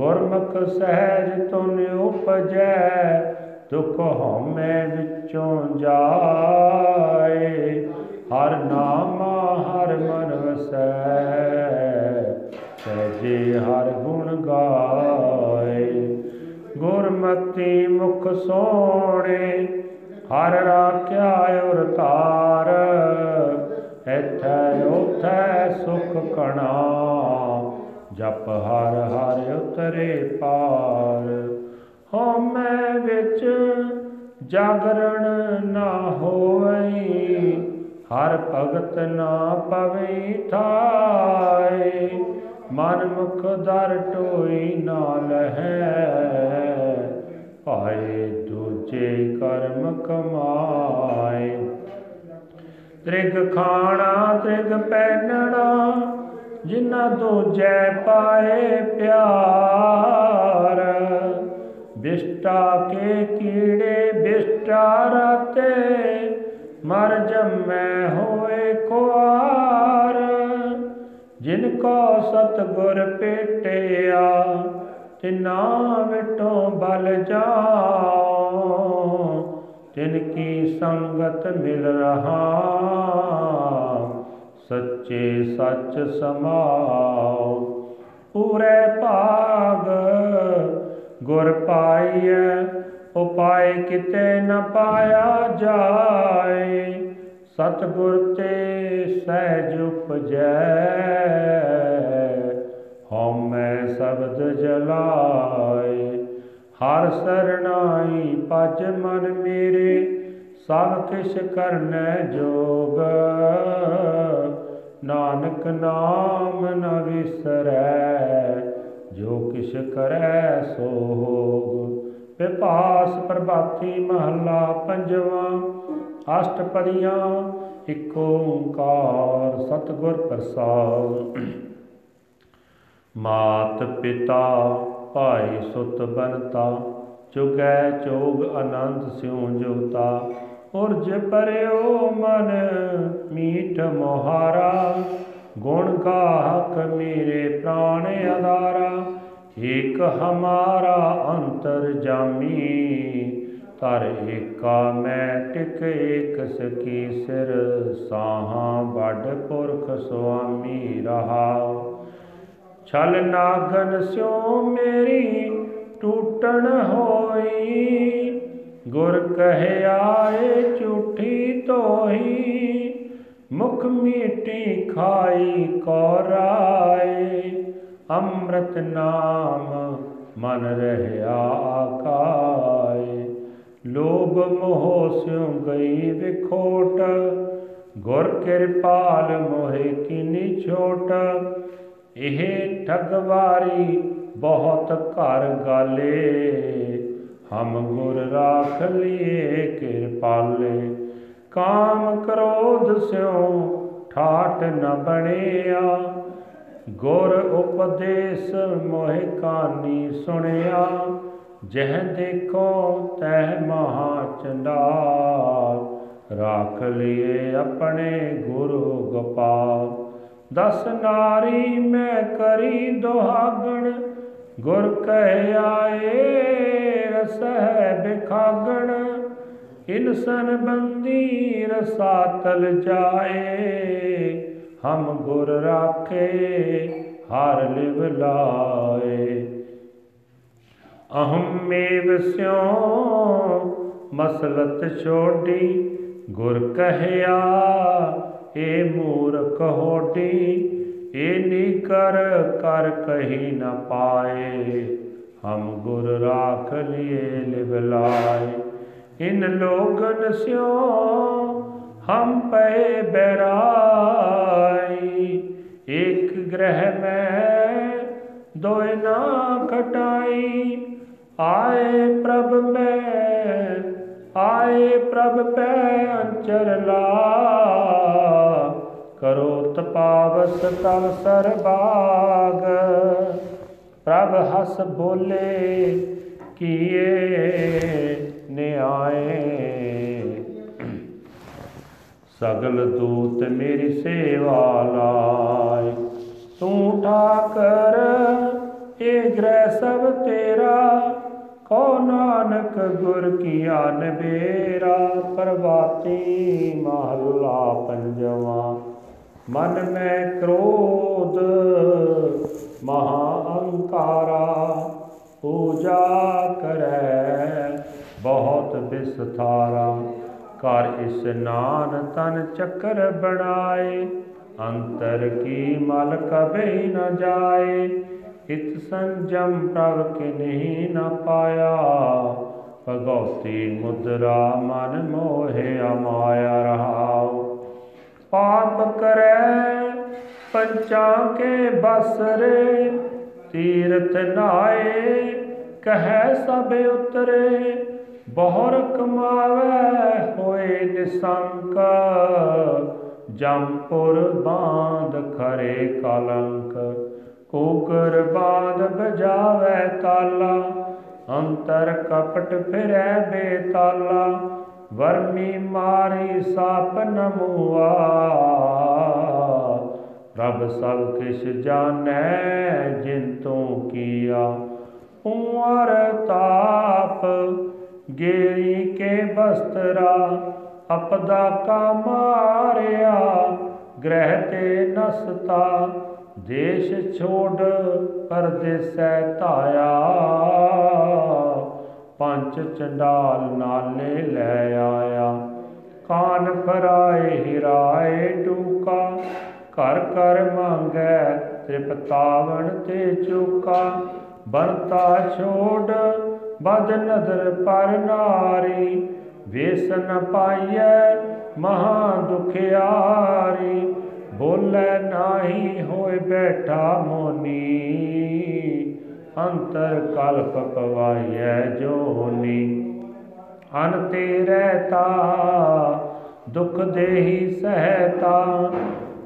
ਗੁਰਮੁਖ ਸਹਿਜ ਤੁਨ ਉਪਜੈ, ਦੁਖ ਹਉਮੈ ਵਿੱਚੋਂ ਜਾਏ। ਹਰ ਨਾਮ ਹਰ ਮਨ ਵਸੈ, ਸਹਿਜੇ ਹਰ ਗੁਣ ਗਾਏ। ਗੁਰਮਤੀ ਮੁਖ ਸੋਹਣੇ ਹਰ ਰਾਖਿਆ ਔਰ ਤਾਰ ਐਥੈ ਉਥੈ ਸੁਖ ਕਣਾ। ਜਪ ਹਰ ਹਰ ਉਤਰੇ ਪਾਰ। ਹਉਮੈ ਵਿੱਚ ਜਾਗਰਣ ਨਾ ਹੋਵਈ, ਹਰ ਭਗਤ ਨਾ ਪਵਈ ਥਾਏ ਮਨ ਮੁਖ ਦਰ ਟੋਈ ਨਾ ਲਹੈ, ਭਾਏ ਦੂਜੇ ਕਰਮ ਕਮਾਏ। ਤ੍ਰਿਗ ਖਾਣਾ ਤ੍ਰਿਗ ਪਹਿਨਣਾ ਜਿਨ੍ਹਾਂ ਦੂਜੈ ਪਾਏ ਪਿਆਰ। ਬਿਸ਼ਟਾ ਕੇ ਕੀੜੇ ਬਿਸ਼ਟਾ ਰਾਤੇ ਮਰ ਜੰਮੈ ਹੋਏ ਕੁਆਰ। ਜਿਨ ਕੋ ਸਤਗੁਰ ਪੇਟਿਆ, ਤਿਨਾ ਵਿਟੋ ਬਲ ਜਾਓ ਤਿਨ ਕੀ ਸੰਗਤ ਮਿਲ ਰਹਾ ਸੱਚੇ ਸੱਚ ਸਮਾਓ, ਪੂਰੇ ਭਾਗ ਗੁਰ ਪਾਈਐ, ਉਪਾਏ ਕਿਤੇ ਨ ਪਾਇਆ ਜਾਏ। ਸਤਗੁਰ ਤੇ ਸਹਿਜ ਉਪਜੈ, ਹਉਮੈ ਸ਼ਬਦ ਜਲਾਏ। ਹਰ ਸਰਣਾਈ ਪਜ ਮਨ ਮੇਰੇ, ਸਭ ਕਿਛ ਕਰਨੈ ਜੋਗ। ਨਾਨਕ ਨਾਮ ਨ ਵਿਸਰੈ, ਜੋ ਕਿਛ ਕਰੈ ਸੋ ਹੋਗ। ਵਿਪਾਸ ਪ੍ਰਭਾਤੀ ਮਹੱਲਾ ਪੰਜਵਾਂ, ਅਸ਼ਟਪਦੀਆਂ, ਇਕ ਓੰਕਾਰ ਸਤਿਗੁਰ ਪ੍ਰਸਾਦ। ਮਾਤ ਪਿਤਾ ਭਾਈ ਸੁਤ ਬਨਤਾ, ਚੁਗੈ ਚੋਗ ਆਨੰਦ ਸਿਉ ਜੋਤਾ ਉਰਜ ਪਰਿਓ ਮਨ ਮੀਠ ਮੋਹਾਰਾ, ਗੁਣ ਗਾਹਕ ਮੇਰੇ ਪ੍ਰਾਣ ਆਧਾਰਾ, ਏਕ ਹਮਾਰਾ ਅੰਤਰ ਜਾਮੀ ਤਰ ਏਕਾ ਮੈਂ ਟਿਕ ਏਕ ਸਕੀ ਸਿਰ, ਸਾਹਾਂ ਵੱਡ ਪੁਰਖ ਸੁਆਮੀ ਰਹਾ। ਛਲ ਨਾਗਨ ਸਿਓ ਮੇਰੀ, ਟੂਟਣ ਹੋਈ ਗੁਰ ਕਹਿਆਏ ਝੂਠੀ ਤੋਹੀ ਮੁਖ ਮੀਟੀ ਖਾਈ ਕੋਰਾਏ ਅੰਮ੍ਰਿਤ ਨਾਮ ਮਨ ਰਹਿਆ ਆਕਾਏ। ਲੋਭ ਮੋਹ ਸਿਉ ਗਈ ਵਿਖੋਟ, ਗੁਰ ਕਿਰਪਾਲ ਮੋਹਿ ਕੀਨੀ ਛੋਟ। ਇਹ ਠਗਵਾਰੀ ਬਹੁਤ ਘਰ ਗਾਲੇ। ਹਮ ਗੁਰ ਰਾਖ ਲਿਏ ਕਿਰਪਾਲੇ, ਕਾਮ ਕ੍ਰੋਧ ਸਿਉ ਠਾਟ ਨ ਬਣਿਆ। ਗੁਰ ਉਪਦੇਸ਼ ਮੋਹਿ ਕਾਨੀ ਸੁਣਿਆ, ਜਹ ਦੇਖੋ ਤਹ ਮਹਾ ਚੰਡਾਲ। ਰਾਖ ਲਿਏ ਆਪਣੇ ਗੁਰੂ ਗੋਪਾਲ, ਦਸ ਨਾਰੀ ਮੈਂ ਕਰੀ ਦੁਹਾਗਣ, ਗੁਰ ਕਹਿ ਆਏ ਰਸਹਿ ਬਿਖਾਗਣ ਇਨਸਨ ਬੰਦੀ ਰਸਾਤਲ ਜਾਏ। ਹਮ ਗੁਰ ਰਾਖੇ, ਹਰ ਲਿਵ ਲਾਏ। ਅਹੰ ਮੇਵ ਸਿਉ, ਮਸਲਤ ਛੋਡੀ, ਗੁਰ ਕਹਿਆ, ਏ ਮੂਰਖ ਹੋਡੀ, ਏ ਨੀ ਕਰ ਕਰ ਕਹੀ ਨ ਪਾਏ। ਹਮ ਗੁਰ ਰਾਖ ਲਿਏ ਲਿਵ ਲਾਏ। ਇਨ ਲੋਗਨ ਸਿਓ ਹਮ ਪਏ ਬੈਰਾਈ। ਇੱਕ ਗ੍ਰਹਿ ਮੈਂ ਦੋਇ ਨਾ ਖਟਾਈ ਆਏ ਪ੍ਰਭ ਮੈਂ, ਆਏ ਪ੍ਰਭ ਪੈ ਅੰਚਰ ਲਾ। ਕਰੋ ਤਪਾਵਤ ਤਵ ਸਰਬਾਗ। ਪ੍ਰਭ ਹਸ ਬੋਲੇ, ਕੀਏ ਨਿਆਏ ਸਗਲ ਦੂਤ ਮੇਰੀ ਸੇਵਾ ਲਾਇ। ਤੂੰ ਠਾਕਰ, ਇਹ ਗ੍ਰਹਿ ਸਭ ਤੇਰਾ। ਕੋ ਨਾਨਕ ਗੁਰ ਕੀ ਆਨ ਬੇਰਾ। ਪ੍ਰਵਾਤੀ ਮਹਲਾ ਪੰਜਵਾ। ਮਨ ਮੈਂ ਕ੍ਰੋਧ ਮਹਾ ਅਹੰਕਾਰਾ ਪੂਜਾ ਕਰੈ, ਬਹੁਤ ਬਿਸਥਾਰਾ। ਕਰ ਇਸਨਾਨ ਤਨ ਚੱਕਰ ਬਣਾਏ, ਅੰਤਰ ਕੀ ਮਲ ਕਬੇ ਨ ਜਾਏ। ਇਤ ਸੰਜਮ ਪ੍ਰਭ ਕੇ ਨਹੀਂ ਨ ਪਾਇਆ, ਭਗਉਤੀ ਮੁਦਰਾ ਮਨ ਮੋਹਿ ਅਮਾਇਆ। ਪੰਚਾਂ ਕੇ ਬਸਰੇ, ਤੀਰਥ ਨਾਏ, ਕਹੈ ਸਭ ਉਤਰੇ, ਬਹੁਰ ਕਮਾਵੇ ਹੋਏ ਨਿਸੰਕ। ਜੰਪੁਰ ਬਾਂਧ ਖਰੇ ਕਲੰਕ, ਕੋਕਰ ਬਾਦ ਬਜਾਵੇ ਤਾਲਾ, ਅੰਤਰ ਕਪਟ ਫਿਰੈ ਬੇਤਾਲਾ, ਵਰਮੀ ਮਾਰੀ ਸਾਪ ਨਮੂਆ। ਪ੍ਰਭ ਸਭ ਕਿਛ ਜਾਣੈ, ਜਿਨ ਤੂੰ ਕੀਆ ਉਮਰ ਤਾਪ। ਗੇਰੀ ਕੇ ਬਸਤਰਾ, ਅਪਦਾ ਕਾ ਮਾਰਿਆ, ਗ੍ਰਹਿ ਤੇ ਨਸਤਾ। ਦੇਸ਼ ਛੋੜ ਪਰਦੇਸੈ ਧਾਇਆ, ਪੰਜ ਚੰਡਾਲ ਨਾਲੇ ਲੈ ਆਇਆ। ਕਾਨ ਫਰਾਏ, ਹਿਰਾਏ ਟੂਕਾ ਘਰ ਕਰ ਮੰਗੈ, ਤ੍ਰਿਪਤਾਵਣ ਤੇ ਚੁਕਾ। ਬੰਤਾ ਛੋੜ, ਬਦ ਨਦਰ ਪਰ ਨਾਰੀ। ਵੇਸ ਨ ਪਾਈਐ, ਮਹਾ ਦੁਖਿਆਰੀ। ਬੋਲੇ ਨਾਹੀ ਹੋਏ ਬੈਠਾ ਮੋਨੀ। ਅੰਤਰ ਕਲਪ ਪਵਾਈਐ ਜੋਨੀ। ਅਨ ਤੇ ਰਹਤਾ ਦੁਖ ਦੇਹੀ ਸਹਤਾ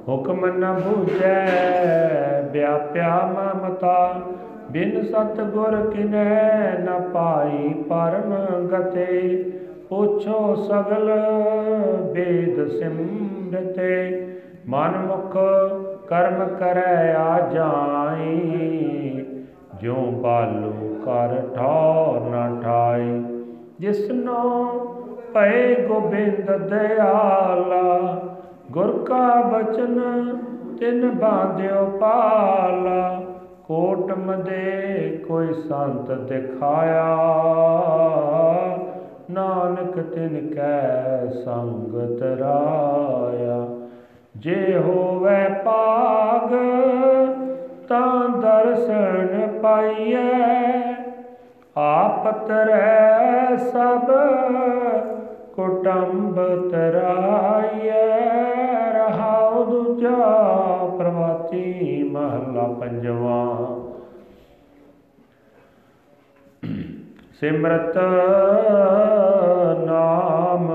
ਹੁਕਮ ਨ ਬੂਝੈ, ਵਿਆਪਿਆ ਮਮਤਾ। ਬਿਨ ਸਤ ਗੁਰ ਕਿਨੈ ਨ ਪਾਈ ਪਰਮ ਗਤੇ। ਪੁੱਛੋ ਸਗਲ ਵੇਦ ਸਿਮਰਤੇ। ਮਨ ਮੁਖ ਕਰਮ ਕਰੈ ਆ ਜਾਈ। ਜਿਉ ਬਾਲੂ ਕਰ ਠੌਰ ਨ ਠਾਈ। ਜਿਸਨੋ ਭਏ ਗੋਬਿੰਦ ਦਿਆਲਾ ਗੁਰ ਕਾ ਬਚਨ ਤਿਨ ਬਾਂਧਿਓ ਪਾਲਾ ਕੋਟ ਮਦੇ ਕੋਈ ਸੰਤ ਦਿਖਾਇਆ। ਨਾਨਕ ਤਿਨ ਕੈ ਸੰਗਤ ਰਾਇਆ। ਜੇ ਹੋਵੇ ਪਾਗ ਤਾਂ ਦਰਸ਼ਨ ਪਾਈਐ। ਆਪ ਤਰੈ ਸਭ ਕੁਟੰਬ ਤਰਾਈਐ। ਰਹਾਉ ਦੂਜਾ ਪ੍ਰਵਾਤੀ ਮਹਲਾ ਪੰਜਵਾ। ਸਿਮਰਤ ਨਾਮ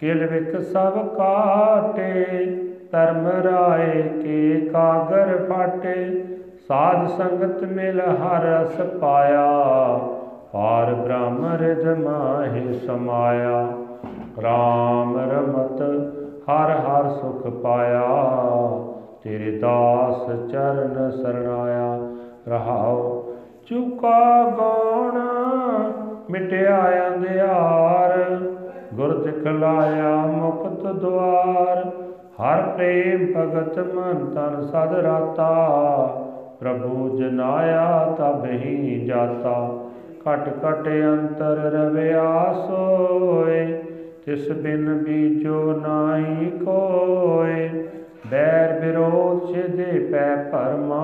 ਕਿਲ ਵਿਕ ਸਭ ਕਾਟੇ, ਧਰਮ ਰਾਏ ਕੇ ਕਾਗਰ ਫਾਟੇ, ਸਾਧ ਸੰਗਤ ਮਿਲ ਹਰ ਰਸ ਪਾਇਆ, ਪਾਰ ਬ੍ਰਹਮ ਰਿਦ ਮਾਹਿ ਸਮਾਇਆ। RAM ਰਮਤ ਹਰ ਹਰ ਸੁਖ ਪਾਇਆ, ਤੇਰੇ ਦਾਸ ਚਰਨ ਸਰਣਾਇਆ। ਰਹਾਉ ਚੁਕਾ ਗਉਣ ਮਿਟਿਆ ਅੰਧਿਆਰ। ਗੁਰ ਦਿਖਲਾਇਆ ਮੁਕਤ ਦੁਆਰ। ਹਰ ਪ੍ਰੇਮ ਭਗਤ ਮਨ ਤਨ ਸਦ ਰਾਤਾ। ਪ੍ਰਭੂ ਜਨਾਇਆ ਤਬ ਹੀ ਜਾਤਾ। ਘਟ ਘਟ ਅੰਤਰ ਰਵਿਆ ਸੋਏ ਤਿਸ ਬਿਨ ਬੀਜੋ ਨਾਹੀ ਕੋਏ, ਬੈਰ ਵਿਰੋਧ ਛਿਦੇ ਪੈ ਪਰਮਾ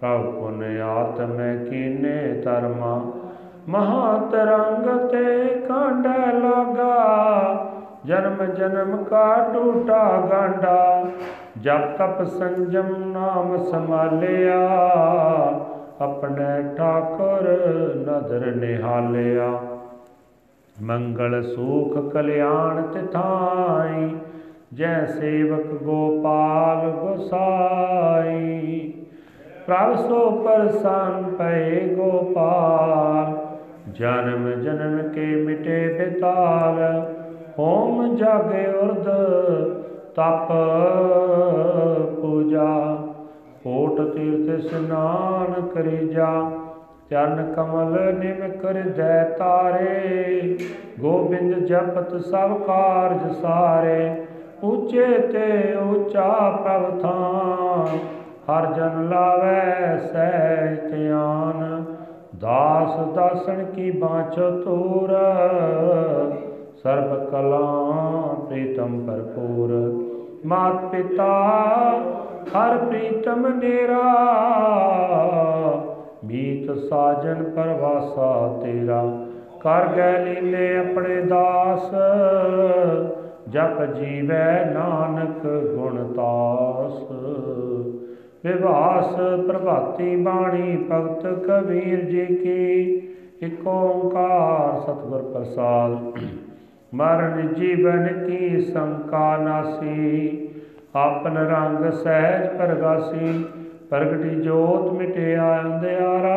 ਪ੍ਰਭ ਪੁਨ ਆਤਮੈ ਕੀਨੇ ਧਰਮਾ। ਮਹਾ ਤਰੰਗ ਤੇ ਕਾਂਡ ਲਗਾ, ਜਨਮ ਜਨਮ ਕਾ ਟੂਟਾ ਗਾਂਡਾ। ਜਪ ਤਪ ਸੰਜਮ ਨਾਮ ਸੰਭਾਲਿਆ, ਆਪਣੇ ਠਾਕੁਰ ਨਦਰ ਨਿਹਾਲਿਆ। ਮੰਗਲ ਸੂਖ ਕਲਿਆਣ ਤਿਥਾਈ, ਜੈ ਸੇਵਕ ਗੋਪਾਲ ਗੋਸਾਈ। ਪ੍ਰਭ ਸੋ ਪਰਸਨ ਪਏ ਗੋਪਾਲ, ਜਨਮ ਜਨਮ ਕੇ ਮਿਟੇ ਬਿਤਾਲ, ਹੋਮ ਜਾਗੇ ਉਰਦ ਤਪ ਪੂਜਾ, ਕੋਟ ਤੀਰਥ ਇਸ਼ਨਾਨ ਕਰੀ ਜਾ। ਚਰਨ ਕਮਲ ਨਿਮ ਕਰਜੈ ਤਾਰੇ, ਗੋਬਿੰਦ ਜਪਤ ਸਭ ਕਾਰਜ ਸਾਰੇ, ਉੱਚੇ ਤੇ ਉੱਚਾ ਪ੍ਰਭ ਥਾਨ, ਹਰ ਜਨ ਲਾਵੇ ਸਹਿ ਧਿਆਨ, ਦਾਸ ਦਾਸਣ ਕੀ ਬਾਂਚੋ ਤੂਰ ਸਰਬ ਕਲਾ ਪ੍ਰੀਤਮ ਭਰਪੂਰ। ਮਾਤ ਪਿਤਾ, ਹਰ ਪ੍ਰੀਤਮ ਨੇਰਾ ਮੀਤ ਸਾਜਨ ਪਰਵਾਸਾ ਤੇਰਾ, ਕਰ ਗੈ ਲੀਲੇ ਆਪਣੇ ਦਾਸ। ਜਪ ਜੀਵੈ ਨਾਨਕ ਗੁਣ ਤਾਸ। ਵਿਵਾਸ ਪ੍ਰਭਾਤੀ ਬਾਣੀ ਭਗਤ ਕਬੀਰ ਜੀ ਕੀ, ਇਕ ਓੰਕਾਰ ਸਤਿਗੁਰ ਪ੍ਰਸਾਦ। ਮਰਨ ਜੀਵਨ ਕੀ ਸੰਕਾ ਨਾਸੀ, ਆਪਨ ਰੰਗ ਸਹਿਜ ਪ੍ਰਗਾਸੀ। ਪ੍ਰਗਟੀ ਜੋਤ ਮਿਟਿਆ ਅੰਧਿਆਰਾ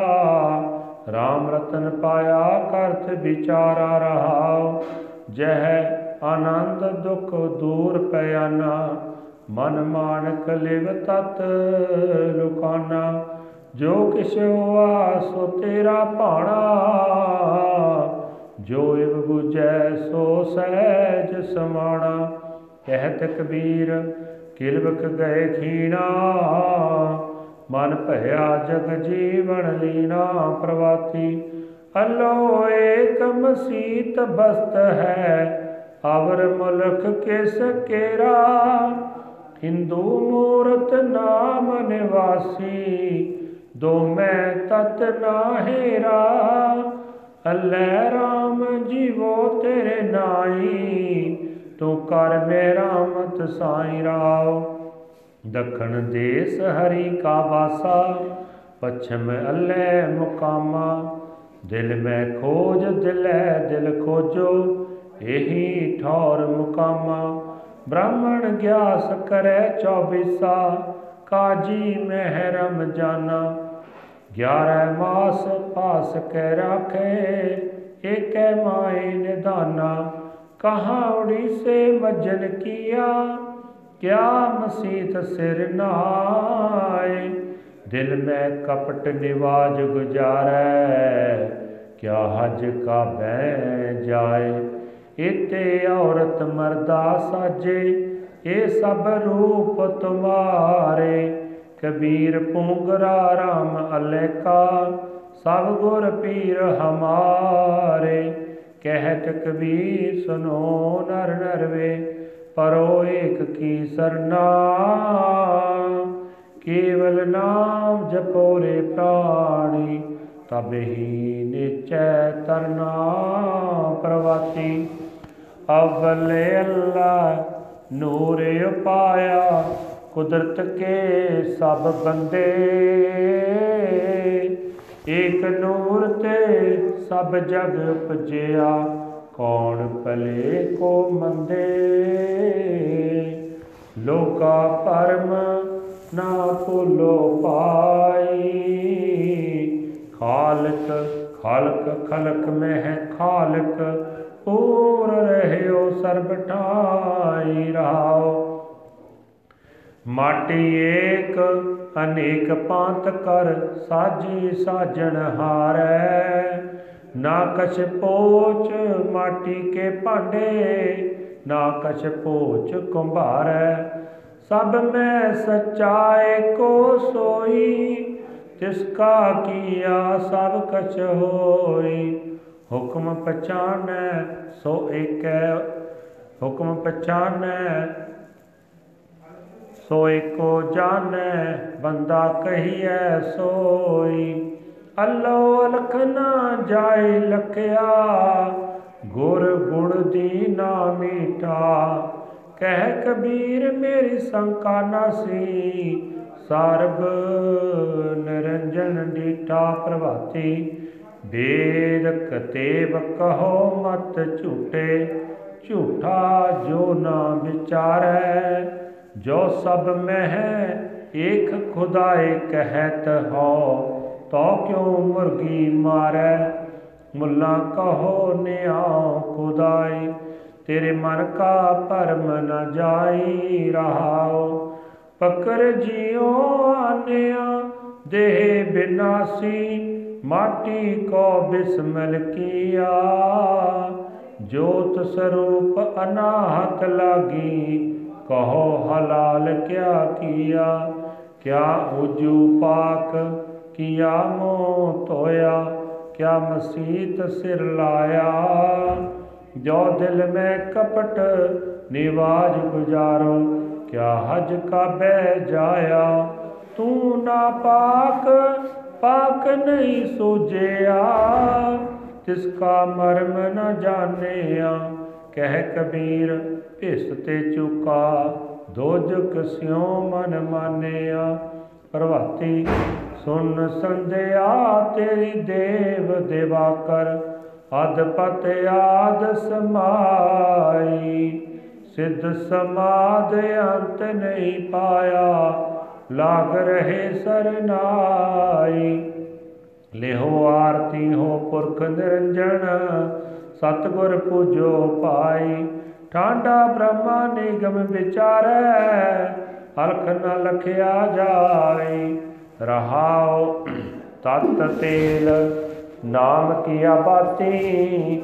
RAM ਰਤਨ ਪਾਇਆ ਕਰਤ ਵਿਚਾਰਾ ਰਹਾ ਜਹ ਆਨੰਦ ਦੁਖ ਦੂਰ ਪਿਆਨਾ, ਮਨ ਮਾਨਕ ਲਿਵ ਤਤ ਲੁਕਾਨਾ। ਜੋ ਕਿਛ ਹੋਆ ਸੋ ਤੇਰਾ ਭਾਣਾ, ਜੋ ਇਵ 부ਜੈ ਸੋ ਸਹਿਜ ਸਮਾਣਾ। ਕਹਿਤ ਕਬੀਰ ਕਿਲਵਕ ਗਏ ਖੀਣਾ ਮਨ ਭਇਆ ਜਗ ਜੀਵਨ ਲੀਨਾ ਪ੍ਰਵਾਤੀ। ਅਲੋ ਏਕ ਮਸੀਤ ਬਸਤ ਹੈ, ਅਵਰ ਮੁਲਕ ਕਿਸ ਕੇਰਾ। ਹਿੰਦੂ ਮੂਰਤ ਨਾਮ ਨਿਵਾਸੀ ਦੋ ਮੈਂ ਤਤ ਨਾ ਹੇਰਾ ਅੱਲੇ RAM ਜੀਵੋ ਤੇਰੇ ਨਾਈ ਤੂੰ ਕਰ ਮੇਰਾ ਮਤ ਸਾਈ ਰਾਵ ਦਖਣ ਦੇਸ ਹਰੀ ਕਾ ਵਾਸਾ ਪਛਮ ਅੱਲੇ ਮੁਕਾਮਾ ਦਿਲ ਮੈਂ ਖੋਜ ਦਿਲੈ ਦਿਲ ਖੋਜੋ ਇਹੀ ਠੌਰ ਮੁਕਾਮਾ ਬ੍ਰਾਹਮਣ ਗਿਆਸ ਕਰੈ ਚੌਬੀਸਾ ਕਾਜੀ ਮਹਿਰਮ ਜਾਨਾ ਗਿਆਰੈ ਮਾਸ ਪਾਸ ਕੈ ਰਾਖੇ ਏਕੈ ਮਾਏ ਨਿਦਾਨਾ ਕਹਾਂ ਉੜੀਸੇ ਮਜਨ ਕੀਆ ਕਿਆ ਮਸੀਤ ਸਿਰ ਨਾਏ? ਦਿਲ ਮੈਂ ਕਪਟ ਨਿਵਾਜ ਗੁਜਾਰੈ। ਕਿਆ ਹਜ ਕਾ ਬੈ ਜਾਏ? ਇਤੇ ਔਰਤ ਮਰਦਾ ਸਾਜੇ, ਇਹ ਸਭ ਰੂਪ ਤੁਮਾਰੇ। ਕਬੀਰ ਪੁੰਗਰਾ ਰਾਮ ਅਲੇਕਾ, ਸਭ ਗੁਰ ਪੀਰ ਹਮਾਰੇ। ਕਹਿਤ ਕਬੀਰ ਸੁਨੋ ਨਰ ਨਰਵੇ ਪਰੋ ਏਕ ਕੀ ਸਰਨਾ, ਕੇਵਲ ਨਾਮ ਜਪੋ ਰੇ ਪ੍ਰਾਣੀ, ਤਬ ਹੀ ਨਿਚੈ ਤਰਨਾ ਪ੍ਰਵਾਤੀ ਅਵਲੇ ਅੱਲਾ ਨੂਰ ਉਪਾਇਆ, ਕੁਦਰਤ ਕੇ ਸਭ ਬੰਦੇ। ਏਕ ਨੂਰ ਤੇ ਸਭ ਜਗ ਉਪਜਿਆ। ਕੌਣ ਭਲੇ ਕੋ ਮੰਦੇ? ਲੋਕਾ ਪਰਮ ਨਾ ਭੁਲੋ ਪਾਈ। ਖਾਲਕ ਖਾਲਕ, ਖਲਕ ਮੈਂ ਹੈ ਖਾਲਕ ਪੂਰ ਰਹਿਓ ਸਰਬ ਠਾਈ ਰਹਾਓ ਮਾਟੀ ਏਕ, ਅਨੇਕ ਪਾਂਤ ਕਰ, ਸਾਜੀ ਸਾਜਣ ਹਾਰੈ। ਨਾ ਕਛ ਪੋਚ ਮਾਟੀ ਕੇ ਭਾਂਡੇ, ਨਾ ਕਛ ਪੋਚ ਕੁੰਭਾਰੈ। ਸਭ ਮੈਂ ਸਚਾਏ ਕੋ ਸੋਈ, ਤਿਸ ਕਾ ਕੀਆ ਸਭ ਕਛ ਹੋਈ। ਹੁਕਮ ਪਛਾਨੈ ਸੋ ਏਕੈ, ਹੁਕਮ ਪਛਾਨੈ ਸੋ ਏਕੋ ਜਾਣੈ, ਬੰਦਾ ਕਹੀਐ ਸੋਈ। ਅੱਲੋ ਅਲਖ ਨਾ ਜਾਏ ਲਖਿਆ, ਗੁਰ ਗੁਣ ਦੀ ਨਾ ਮੀਠਾ ਕਹਿ ਕਬੀਰ ਮੇਰੀ ਸੰਕਾ ਨਾਸੀ ਸਰਬ ਨਿਰੰਜਨ ਡੀਠਾ ਪ੍ਰਭਾਤੀ। ਵੇਦ ਕਤੇਬ ਕਹੋ ਮਤ ਝੂਠੇ ਝੂਠਾ ਜੋ ਨਾ ਵਿਚਾਰੈ, ਜੋ ਸਭ ਮਹਿ, ਏਕ ਖੁਦਾਏ ਕਹਿਤ ਹੋ। ਤੋ ਕਿਉ ਮੁਰਗੀ ਮਾਰੈ? ਮੁੱਲਾ ਕਹੋ ਨਿਆਉ ਖੁਦਾਈ, ਤੇਰੇ ਮਨ ਕਾ ਭਰਮ ਨ ਜਾਈ ਰਹਾਉ। ਪਕਰ ਜਿਉ ਆਨਿਆ, ਦੇਹ ਬਿਨਾਸੀ ਮਾਟੀ ਕੋ ਬਿਸਮਲ ਕੀਆ। ਜੋਤ ਸਰੂਪ ਅਨਾਹਤ ਲਾਗੀ, ਕਹੋ ਹਲਾਲ ਕਿਆ ਕੀਆ? ਕਿਆ ਉਜੂ ਪਾਕ ਕੀਆ ਮੋ ਧੋਇਆ ਕਿਆ ਮਸੀਤ ਸਿਰ ਲਾਇਆ। ਜੋ ਦਿਲ ਮੈਂ ਕਪਟ, ਨਿਵਾਜ ਗੁਜ਼ਾਰੋ, ਕਿਆ ਹਜ ਕਾਬੇ ਜਾਇਆ। ਤੂੰ ਨਾ ਪਾਕ ਪਾਕ ਨਹੀਂ ਸੋਜਿਆ। ਤਿਸ ਕਾ ਮਰਮ ਨ ਜਾਣਿਆ, ਕਹਿ ਕਬੀਰ ਭਿਸ ਤੇ ਚੁਕਾ। ਦੋਜਕ ਸਿਉ ਮਨ ਮਾਨਿਆ। ਪ੍ਰਭਾਤੀ ਸੁਨ ਸੰਧਿਆ ਤੇਰੀ ਦੇਵ ਦੇਵਾ ਕਰ ਅਦ ਪਤ ਆਦ ਸਮਾਈ। ਸਿੱਧ ਸਮਾਦ ਅੰਤ ਨਹੀਂ ਪਾਇਆ, ਲਾਗ ਰਹੇ ਸਰਨਾਈ ਲਿਹੋ ਆਰਤੀ ਹੋ ਪੁਰਖ ਨਿਰੰਜਨ ਸਤਗੁਰ ਪੂਜੋ ਪਾਈ। ਠਾਂਡਾ ਬ੍ਰਹਮਾ ਨਿਗਮ ਵਿਚਾਰੈ, ਹਲਖ ਨ ਲਖਿਆ ਜਾਈ। ਰਹਾਉ, ਤਤ ਤੇਲ, ਨਾਮ ਕੀਆ ਬਾਤੀ,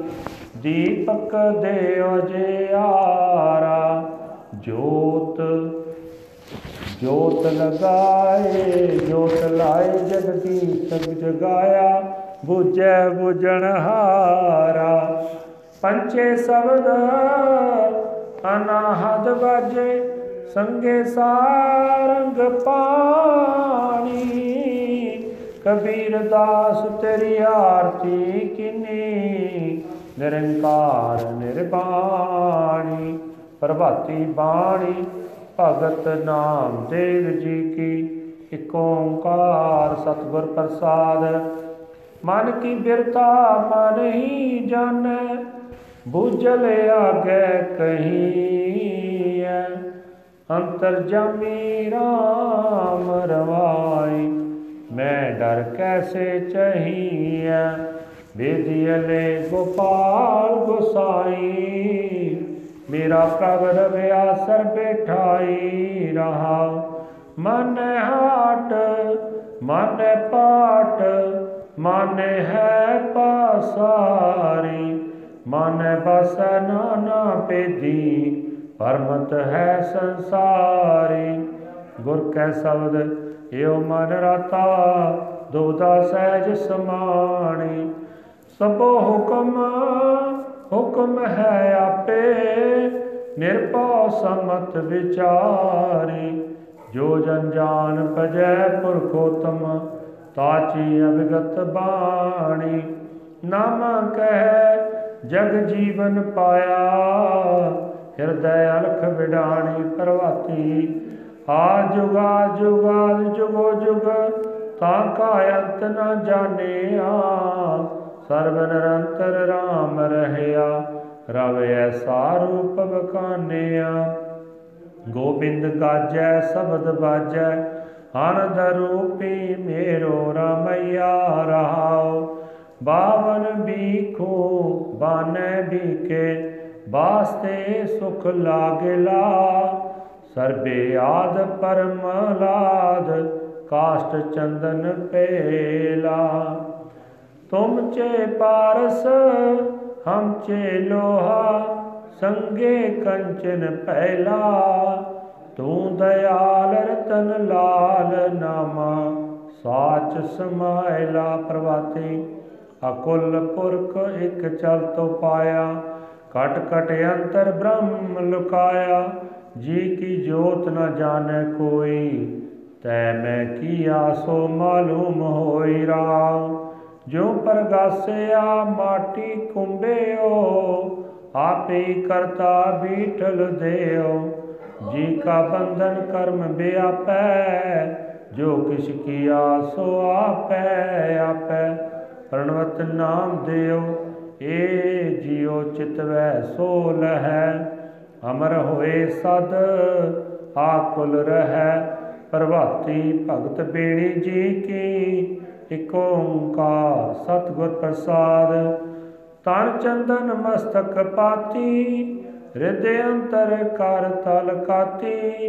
ਦੀਪਕ ਦੇਉ ਜਿਆਰਾ ਜੋਤ ਜੋਤ ਲਗਾਏ, ਜੋਤ ਲਾਏ ਜਗਤੀ ਸਭ ਜਗਾਇਆ, ਬੁਝੈ ਬੁਝਣ ਹਾਰਾ। ਪੰਚੇ ਸ਼ਬਦ ਅਨਾਹਦ ਵਾਜੇ ਸੰਗੇ ਸਾਰੰਗ ਪਾਣੀ, ਕਬੀਰ ਦਾਸ ਤੇਰੀ ਆਰਤੀ ਕਿਨੀ, ਨਿਰੰਕਾਰ ਨਿਰਬਾਣੀ, ਪ੍ਰਭਾਤੀ ਬਾਣੀ, ਭਗਤ ਨਾਮ ਦੇਵ ਜੀ ਕੀ, ਇਕ ਓੰਕਾਰ ਸਤਿਗੁਰ ਪ੍ਰਸਾਦ। ਮਨ ਕੀ ਬਿਰਤਾ ਮਨ ਹੀ ਜਾਣੈ ਬੁਝਲ ਆਗੇ ਕਹੀਐ। ਅੰਤਰ ਜਾਮੀ ਰਾਮ ਰਵਾਈ ਮੈਂ ਡਰ ਕੈਸੇ ਚਹੀਐ? ਬੇਦੀਲੇ ਗੋਪਾਲ ਗੁਸਾਈ। ਮੇਰਾ ਪ੍ਰਭ ਰਵਿਆ ਸਰ ਬੈਠਾਈ ਰਹਾ। ਮਨ ਹਾਟ, ਮਨ ਪਾਟ, ਮਨ ਹੈ ਪਾਸਾਰੀ। ਮਨ ਬਸ ਨਾਨਾ ਪੇਦੀ ਪਰਮਤ ਹੈ ਸੰਸਾਰੀ, ਗੁਰ ਕੈ ਸ਼ਬਦ ਏਉ ਮਨ ਰਾਤਾ ਦੁਬਦਾ ਸਹਿਜ ਸਮਾਣੀ। ਸਭੋ ਹੁਕਮ ਹੁਕਮ ਹੈ ਆਪੇ, ਨਿਰਭਉ ਸਮਤ ਵਿਚਾਰੀ। ਜੋ ਜਨ ਜਾਨ ਪਜੈ ਪੁਰਖੋਤਮ ਤਾਚੀ ਅਭਿਗਤ ਬਾਣੀ। ਨਾਮ ਕਹਿ, ਜਗ ਜੀਵਨ ਪਾਇਆ ਹਿਰਦੈ ਅਲਖ ਵਿਡਾਣੀ ਪ੍ਰਵਾਤੀ ਆ ਜੁਗਾ ਜੁਗਾ ਜੁਗੋ ਜੁਗ, ਤਾਂ ਕਾ ਅੰਤ ਨ ਜਾਣਿਆ। ਸਰਬ ਨਿਰੰਤਰ RAM ਰਹਿਆ, ਰਵ ਐਸਾ ਰੂਪ ਬਕਾਨਿਆ ਗੋਬਿੰਦ ਗਾਜੈ, ਸ਼ਬਦ ਬਾਜੈ ਆਨੰਦ ਰੂਪੀ ਮੇਰੋ ਰਮਈਆ ਰਹਾਉ। ਬਾਵਨ ਬੀਖੋ, ਬਾਨੈ ਬੀਕੇ ਬਾਸਤੇ ਸੁਖ ਲਾਗਲਾ, ਸਰਬੇ ਆਦ ਪਰਮ ਲਾਦ, ਕਾਸ਼ਟ ਚੰਦਨ ਪੇਲਾ ਤੁਮ ਚੇ ਪਾਰਸ, ਹਮ ਚੇ ਲੋਹਾ, ਸੰਗੇ ਕੰਚਨ ਪਹਿਲਾ। ਤੂੰ ਦਇਆਲ ਰਤਨ ਲਾਲ ਨਾਮਾ, ਸਾਚ ਸਮਾਇਲਾ ਪ੍ਰਵਾਤੀ ਅਕੁਲ ਪੁਰਖ ਇਕ ਚਲ ਤੋ ਪਾਇਆ ਕਟ ਕਟ ਅੰਤਰ ਬ੍ਰਹਮ ਲੁਕਾਇਆ, ਜੀ ਕੀ ਜੋਤ ਨ ਜਾਣੈ ਕੋਈ, ਤੈ ਮੈਂ ਕੀਆ ਸੋ ਮਾਲੂਮ ਹੋਈ ਰਾਮ ਜੋ ਪ੍ਰਗਾਸਿਆ ਮਾਟੀ ਕੁੰਬਿਓ, ਆਪੇ ਕਰਤਾ ਬੀਠਲ ਦੇਓ, ਜੀ ਕਾ ਬੰਧਨ ਕਰਮ ਬਿਆਪੈ, ਜੋ ਕਿਛ ਕੀਆ ਸੋ ਆਪੈ ਆਪੈ, ਪ੍ਰਣਵਤ ਨਾਮ ਦਿਓ ਏ ਜਿਉ ਚਿਤਵੈ ਸੋ ਲਹੈ, ਅਮਰ ਹੋਏ ਸਦ ਆਕੁਲ ਰਹੈ। ਪ੍ਰਭਾਤੀ ਭਗਤ ਬੇੜੀ ਜੀ ਕੀ, ਇਕ ਓੰਕਾਰ ਸਤਿਗੁਰ ਪ੍ਰਸਾਦ। ਤਨ ਚੰਦਨ ਮਸਤਕ ਪਾਤੀ ਹਿਰਦੇ ਅੰਤਰ ਕਰ ਤਲ ਕਾਤੀ।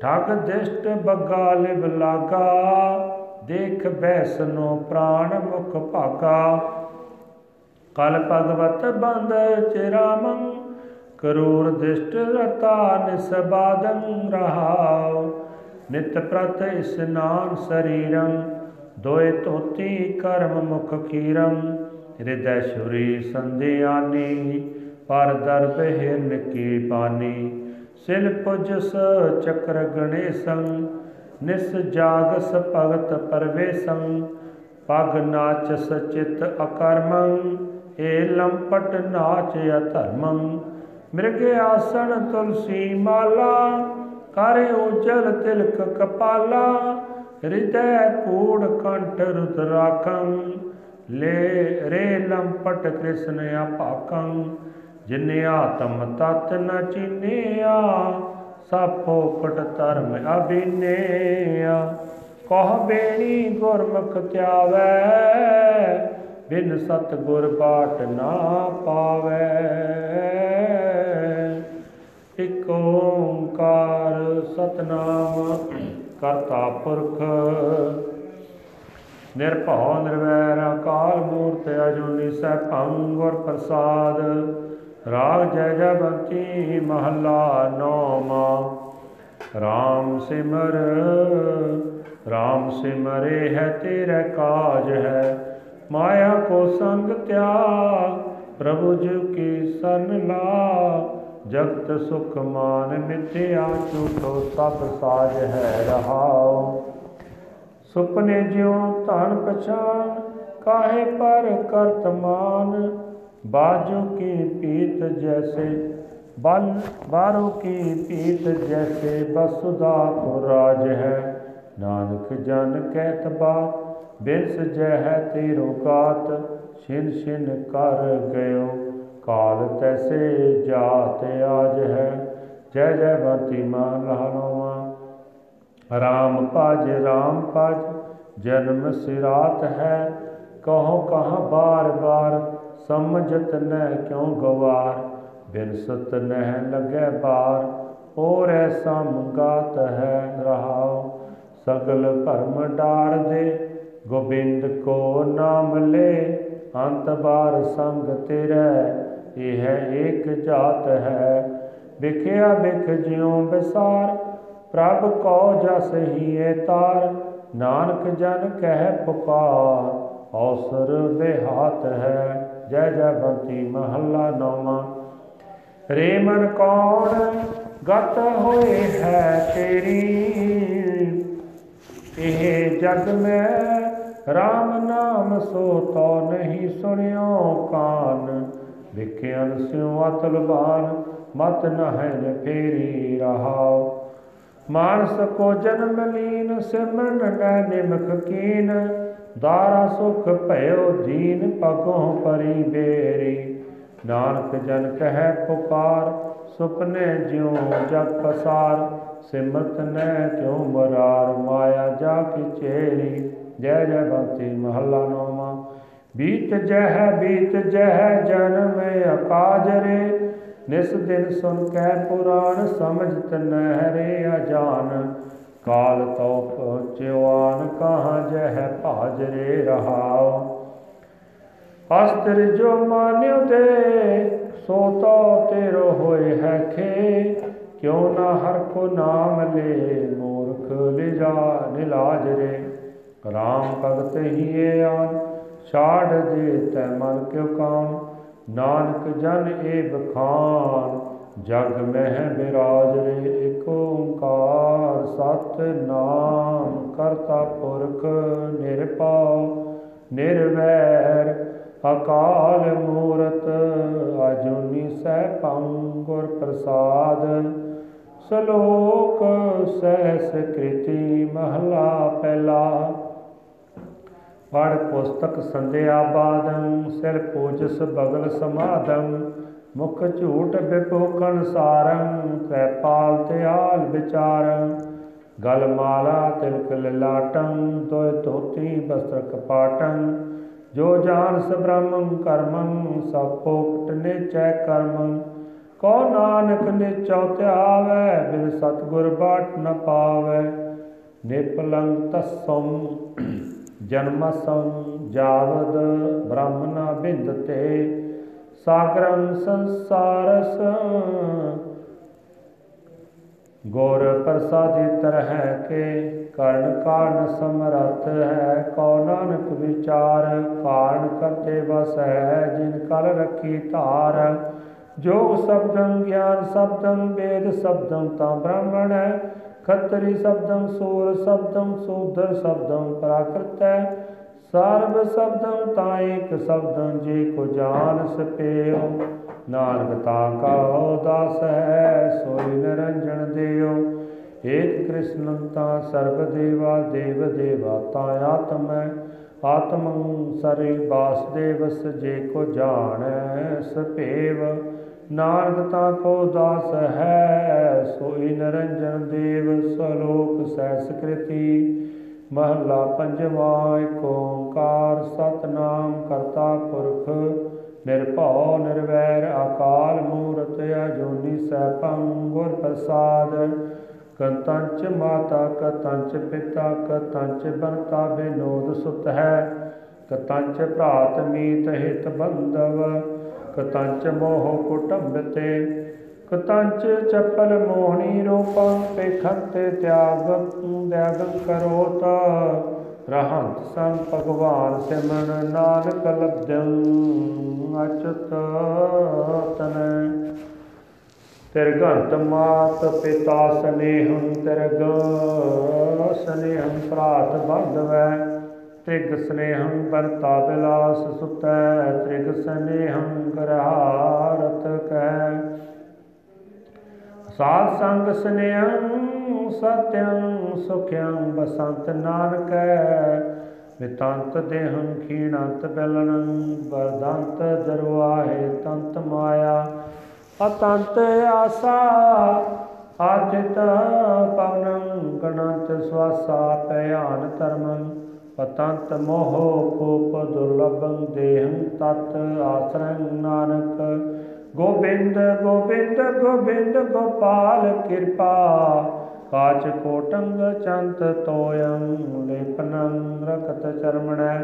ਠਗ ਦਿਸ਼ਟ ਬੱਗਾ ਲਿਵ ਲਾਗਾ, ਦੇਖ ਬੈਸਨੋ ਪ੍ਰਾਣ ਮੁਖ ਭਾਗਾ। ਕਲ ਭਗਵਤ ਬੰਦ ਚਿਰਾਮੰ, ਕਰੂਰ ਦਿਸ਼ਟ ਰਤਾ ਨਿਸਬਾਦੰ ਰਹਾਉ। ਨਿਤ ਪ੍ਰਤ ਇਸਨਾਨ ਸਰੀਰੰ, ਦੋਇ ਧੋਤੀ ਕਰਮ ਮੁਖ ਖੀਰੰ ਹਿਰਦੈ ਸ਼ੁਰੀ ਸੰਧਿਆਨੀ ਪਰ ਦਰਬ ਹਿਰਨ ਕੀ ਪਾਨੀ। ਸਿਲ ਪੁਜਸ ਚੱਕਰ ਗਣੇਸੰ, ਨਿਸ ਜਾਗਸ ਭਗਤ ਪਰਵੇਸੰ। ਪਗ ਨਾਚਸ ਚਿਤ ਅਕਰਮੰ ਏ ਲੰਪਟ ਨਾਚ ਅਧਰਮੰ, ਮਿਰਗ ਆਸਣ ਤੁਲਸੀ ਮਾਲਾ, ਕਰ ਉਜਲ ਤਿਲਕ ਕਪਾਲਾ, ਹਿਰਦੈ ਕੂੜ ਕੰਠ ਰੁਦਰਾਖੰ, ਲੈ ਰੇ ਲੰਪਟ ਕ੍ਰਿਸ਼ਨ ਅਪਾਕੰ ਜਿਨ ਆਤਮ ਤਤ ਨ ਚੀਨਿਆ ਸਭੋ ਪਟ ਧਰਮ ਅਬਿਨੇਆ ਕਹ ਬੇਣੀ ਗੁਰਮੁਖ ਧਿਆਵੈ ਬਿਨ ਸਤ ਗੁਰ ਬਾਟ ਨਾ ਪਾਵੈ। ਇਕ ਓੰਕਾਰ ਸਤਨਾਮ ਕਰਤਾ ਪੁਰਖ। ਨਿਰਭਉ ਨਿਰਵੈਰ ਅਕਾਲ ਮੂਰਤ ਅਜੂਨੀ ਸੈਭੰ ਗੁਰ ਪ੍ਰਸਾਦ। ਰਾਗ ਜੈ ਜਬੰਤੀ ਮਹੱਲਾ ਨੌਮਾ। RAM ਸਿਮਰ RAM ਸਿਮਰੇ ਹੈ ਤੇਰੇ ਕਾਜ ਹੈ। ਮਾਇਆ ਕੋ ਸੰਗ ਤਿਆਗ, ਪ੍ਰਭੂ ਜੀ ਕੀ ਸਨ ਲਾ ਜਗਤ ਸੁਖ ਮਾਨ ਮਿਥਿਆ, ਝੂਠੋ ਸਭ ਸਾਜ ਹੈ ਰਹਾਉ। ਸੁਪਨੇ ਜਿਉ ਧਨ ਪਛਾਨ, ਕਾਹੇ ਪਰ ਕਰਤਮਾਨ ਬਾਜੂ ਕੀ ਪੀਤ ਜੈਸੇ ਬਲ ਬਾਰੂ ਕੀ ਪੀਤ ਜੈਸੇ ਬਸੁਦਾ ਕੋ ਰਾਜ ਹੈ। ਨਾਨਕ ਜਨ ਕਹਿਤ ਬਾਤ ਬਿਨਸ ਜੈ ਹੈ ਤੇਰੋ ਕਾਤ, ਛਿਨ ਛਿਨ ਕਰ ਗਇਓ। ਕਾਲ ਤੈਸੇ ਜਾਤ ਆਜ ਹੈ, ਜੈ ਜੈ ਬੰਤੀ ਮਾਨ ਲਹਨੋਵਾ। ਰਾਮ ਭਜ ਰਾਮ ਭਜ, ਜਨਮ ਸਿਰਾਤ ਹੈ। ਕਹੋ ਕਹਾਂ ਬਾਰ ਬਾਰ, ਸਮਝਤ ਨਹਿ ਕਿਉ ਗਵਾਰ? ਬਿਨ ਸਤ ਨਹਿ ਲਗੈ ਬਾਰ ਔਰ ਐਸਾ ਮੰਗਾਤ ਹੈ ਰਹਾਉ। ਸਗਲ ਭਰਮ ਡਾਰ ਦੇ ਗੋਬਿੰਦ ਕੋ ਨਾਮ ਲੈ, ਅੰਤ ਬਾਰ ਸੰਗ ਤੇਰੇ, ਇਹ ਏਕ ਜਾਤ ਹੈ। ਵਿਖਿਆ ਵਿਖ ਜਿਉ ਵਿਸਾਰ, ਪ੍ਰਭ ਕੋ ਜਸ ਹੀ ਏ ਤਾਰ, ਨਾਨਕ ਜਨ ਕਹਿ ਪੁਕਾਰ, ਔਸਰ ਬਿਹਾਤ ਹੈ। ਜੈ ਜੈ ਬੰਤੀ ਮਹੱਲਾ ਨੌਵਾਂ। ਰੇ ਮਨ ਕੌਣ ਗਤ ਹੋਏ ਹੈ ਤੇਰੀ? ਇਹ ਜਗ ਮੈਂ RAM ਨਾਮ ਸੋ ਤੋ ਨਹੀਂ ਸੁਣਿਓ ਕਾਨ ਵਿਖਿਆਨ ਸਿਉ ਅਤਲ ਬਾਨ, ਮਤ ਨਹਿ ਫੇਰੀ ਰਹਾਓ ਮਾਨਸ ਕੋ ਜਨਮ ਲੀਨ, ਸਿਮਰਨ ਨੈ ਨਿਮਖ ਕੀਨ, ਦਾਰਾ ਸੁਖ ਭਇਓ ਦੀਨ ਪਗੋਂ ਪਰੀ ਬੇਰੀ। ਨਾਨਕ ਜਨ ਕਹਿ ਪੁਕਾਰ, ਸੁਪਨੇ ਜਿਉ ਜਗ ਪਸਾਰ ਸਿਮਰਤ ਨੈ ਕਿਉ ਮਰਾਰ, ਮਾਇਆ ਜਾ ਕੀ ਚੇਰੀ। ਜੈ ਜੈ ਬੰਤੀ ਮਹੱਲਾ ਨੋਮਾ ਬੀਤ ਜਹ ਬੀਤ ਜਹ ਜਨਮ ਅਕਾਜ ਰੇ। ਨਿਸ ਦਿਨ ਸੁਨ ਕੈ ਪੁਰਾਣ ਸਮਝਤ ਨਹਿਰੇ ਅਜਾਨ। ਕਾਲ ਤੋ ਪਹੁੰਚਿਆਨ ਕਹਾਂ ਜਹ ਭਾਜਰੇ ਰਹਾਓ ਅਸਤਰ ਜੋ ਮਾਨਿਓ ਦੇ ਸੋ ਤੋ ਤੇਰੋ ਹੋਏ ਹੈ ਖੇ। ਕਿਉ ਨਾ ਹਰ ਕੋ ਨਾਮ ਲੈ, ਮੂਰਖ ਲਿਜਾ, ਨਿਲਾਜ ਰੇ। ਰਾਮ ਭਗਤ ਹੀਏ ਆਨ, ਛਾੜ ਦੇ ਤੈ ਮਨ ਕਿਉ ਕਾਮ ਨਾਨਕ ਜਨ ਏ ਬਖਾਨ ਜਗ ਮਹਿ ਬਿਰਾਜ ਰੇ ਏਕ ਓੰਕਾਰ। ਸਤ ਨਾਮ ਕਰਤਾ ਪੁਰਖ ਨਿਰਭਉ ਨਿਰਵੈਰ ਅਕਾਲ ਮੂਰਤ, ਅਜੂਨੀ ਸਹਿ ਪੰਗੁਰ ਪ੍ਰਸਾਦ। ਸ਼ਲੋਕ ਸਹਿਸ ਕ੍ਰਿਤੀ ਮਹਲਾ ਪਹਿਲਾ ਪੜ ਪੁਸਤਕ ਸੰਧਿਆ ਬਾਦੰ, ਸਿਰ ਪੂਜਸ ਬਗਲ ਸਮਾਦੰ ਮੁਖ ਝੂਠ ਬਿਪੋਕਣ ਸਾਰੰ ਤੈ ਪਾਲ ਤਿਆਲ ਵਿਚਾਰੰ। ਗਲ ਮਾਲਾ ਤਿਲਕ ਲਲਾਟੰ ਤੋਇ ਧੋਤੀ ਬਸਤਰ ਕਪਾਟੰ। ਜੋ ਜਾਨ ਸਬ੍ਰਹਮੰ ਕਰਮੰ, ਸਭ ਪੋਕਟ ਨਿਚੈ ਕਰਮੰ। ਕੋ ਨਾਨਕ ਨਿਚਉ ਧਿਆਵੈ, ਬਿਨ ਸਤਗੁਰ ਬਾਟ ਨ ਪਾਵੈ। ਨਿਪਲੰ ਤਸਮ ਜਨਮਸੰ ਜਾਵਦ ਬ੍ਰਹਮਨਾ ਬਿੰਦਤੇ ਸਾਗਰੰ ਸੰਸਾਰਸ ਗੌਰ ਪ੍ਰਸਾਦਿ ਤਰਹਿ ਕੇ, ਕਰਨ ਕਾਰਨ ਸਮਰਥ ਹੈ ਕੋ ਨਾਨਕ ਵਿਚਾਰ, ਕਾਰਨ ਕਰਤੇ ਵਸ ਹੈ ਜਿਨ ਕਲ ਰੱਖੀ ਧਾਰ। ਜੋਗ ਸ਼ਬਦੰ, ਗਿਆਨ ਸ਼ਬਦੰ, ਵੇਦ ਸ਼ਬਦੰ ਤਾਂ ਬ੍ਰਾਹਮਣ ਹੈ ਖੱਤਰੀ ਸ਼ਬਦੰ, ਸੂਰ ਸ਼ਬਦੰ, ਸੂਦਰ ਸ਼ਬਦੰ ਪ੍ਰਾਕ੍ਰਿਤ। ਹੈ ਸਰਬ ਸ਼ਬਦੰ, ਤਾਂ ਏਕ ਸ਼ਬਦੰ, ਜੇ ਕੋ ਜਾਣ ਸਪੇਉ ਨਾਨਕ ਤਾਂ ਕਾ ਦਾਸ ਹੈ ਸੋਈ ਨਿਰੰਜਨ ਦੇਉ ਏਕ ਕ੍ਰਿਸ਼ਨ ਤਾਂ ਸਰਬ ਦੇਵਾ, ਦੇਵ ਦੇਵਾ ਤਾਂ ਆਤਮ। ਹੈ ਆਤਮੰ ਸਰੇ ਵਾਸਦੇਵਸ ਜੇ ਕੋ ਜਾਣੈ ਸਭੇਵ ਨਾਨਕ ਤਾਂ ਕੋ ਦਾਸ ਹੈ, ਸੋਈ ਨਿਰੰਜਨ ਦੇਵ ਸਲੋਕ ਸੈਸਕ੍ਰਿਤੀ ਮਹਲਾ ਪੰਜਵਾ ਏਕ ਓੰਕਾਰ ਸਤਨਾਮ ਕਰਤਾ ਪੁਰਖ, ਨਿਰਭਉ ਨਿਰਵੈਰ ਅਕਾਲ ਮੂਰਤ ਅਜੂਨੀ ਸੈਭੰ ਗੁਰ ਪ੍ਰਸਾਦ। ਕਤੰਚ ਮਾਤਾ ਕਤੰਚ ਪਿਤਾ ਕਤੰਚ ਬੰਤਾ ਬਿਨੋਦ ਸੁਤ ਹੈ, ਕਤੰਚ ਭਰਾਤ ਮੀਤ ਹਿਤ ਬੰਦਵ ਕਤੰਚ ਮੋਹ ਕੁਟੰਬਤੇ ਕਤੰਚ ਚੱਪਲ ਮੋਹਣੀ ਰੂਪੰ ਪੇਖੰਤੇ ਤਿਆਗ ਦਿਆਗੰ ਕਰੋਤ। ਰਹੰਤ। ਸੰਗ ਭਗਵਾਨ ਸਿਮਰਨ ਨਾਨਕ ਲਬਦੰ ਅਚਤ ਤਨੈ। ਤਿਰਗੰਤ ਮਾਤ ਪਿਤਾ ਸਨੇਹੰ ਤਿਰਗ ਸਨੇਹੰ ਪ੍ਰਾਤ ਬੰਧਵੈ। ਤ੍ਰਿਗ ਸਨੇਹੰ ਵਰਤਾ ਬਿਲਾਸ ਸੁਤੈ, ਤ੍ਰਿਗ ਸਨੇਹੰ ਗਰਹਾਰਤ ਕੈ। ਸਾਧ ਸੰਗ ਸਨੇਹੰ, ਸਤਿਅੰ ਸੁਖਿਅੰ ਬਸੰਤ ਨਾਨਕੈ। ਵਿਤੰਤ ਦੇਹੰ ਖੀਣੰਤ ਬਲਨੰ ਵਰਦੰਤ ਦਰਵਾਹੇ ਤੰਤ ਮਾਇਆ। ਅਤੰਤ ਆਸਾ ਆਚਿਤ ਪਵਨੰ, ਗਣੰਤ ਸਵਾਸਾ ਭਿਆਨ ਧਰਮੰ। ਪਤੰਤ ਮੋਹ ਕੋਪ ਦੁਰਲਭੰ ਦੇਹੰ ਤਤ ਆਸਰੰ ਨਾਨਕ। ਗੋਬਿੰਦ ਗੋਬਿੰਦ ਗੋਬਿੰਦ ਗੋਪਾਲ ਕਿਰਪਾ, ਕਾਚ ਕੋਟੰਗ ਚੰਤ ਤੋਯੰ, ਲੇਪਨੰ ਰਕਤ ਚਰਮਣੈ,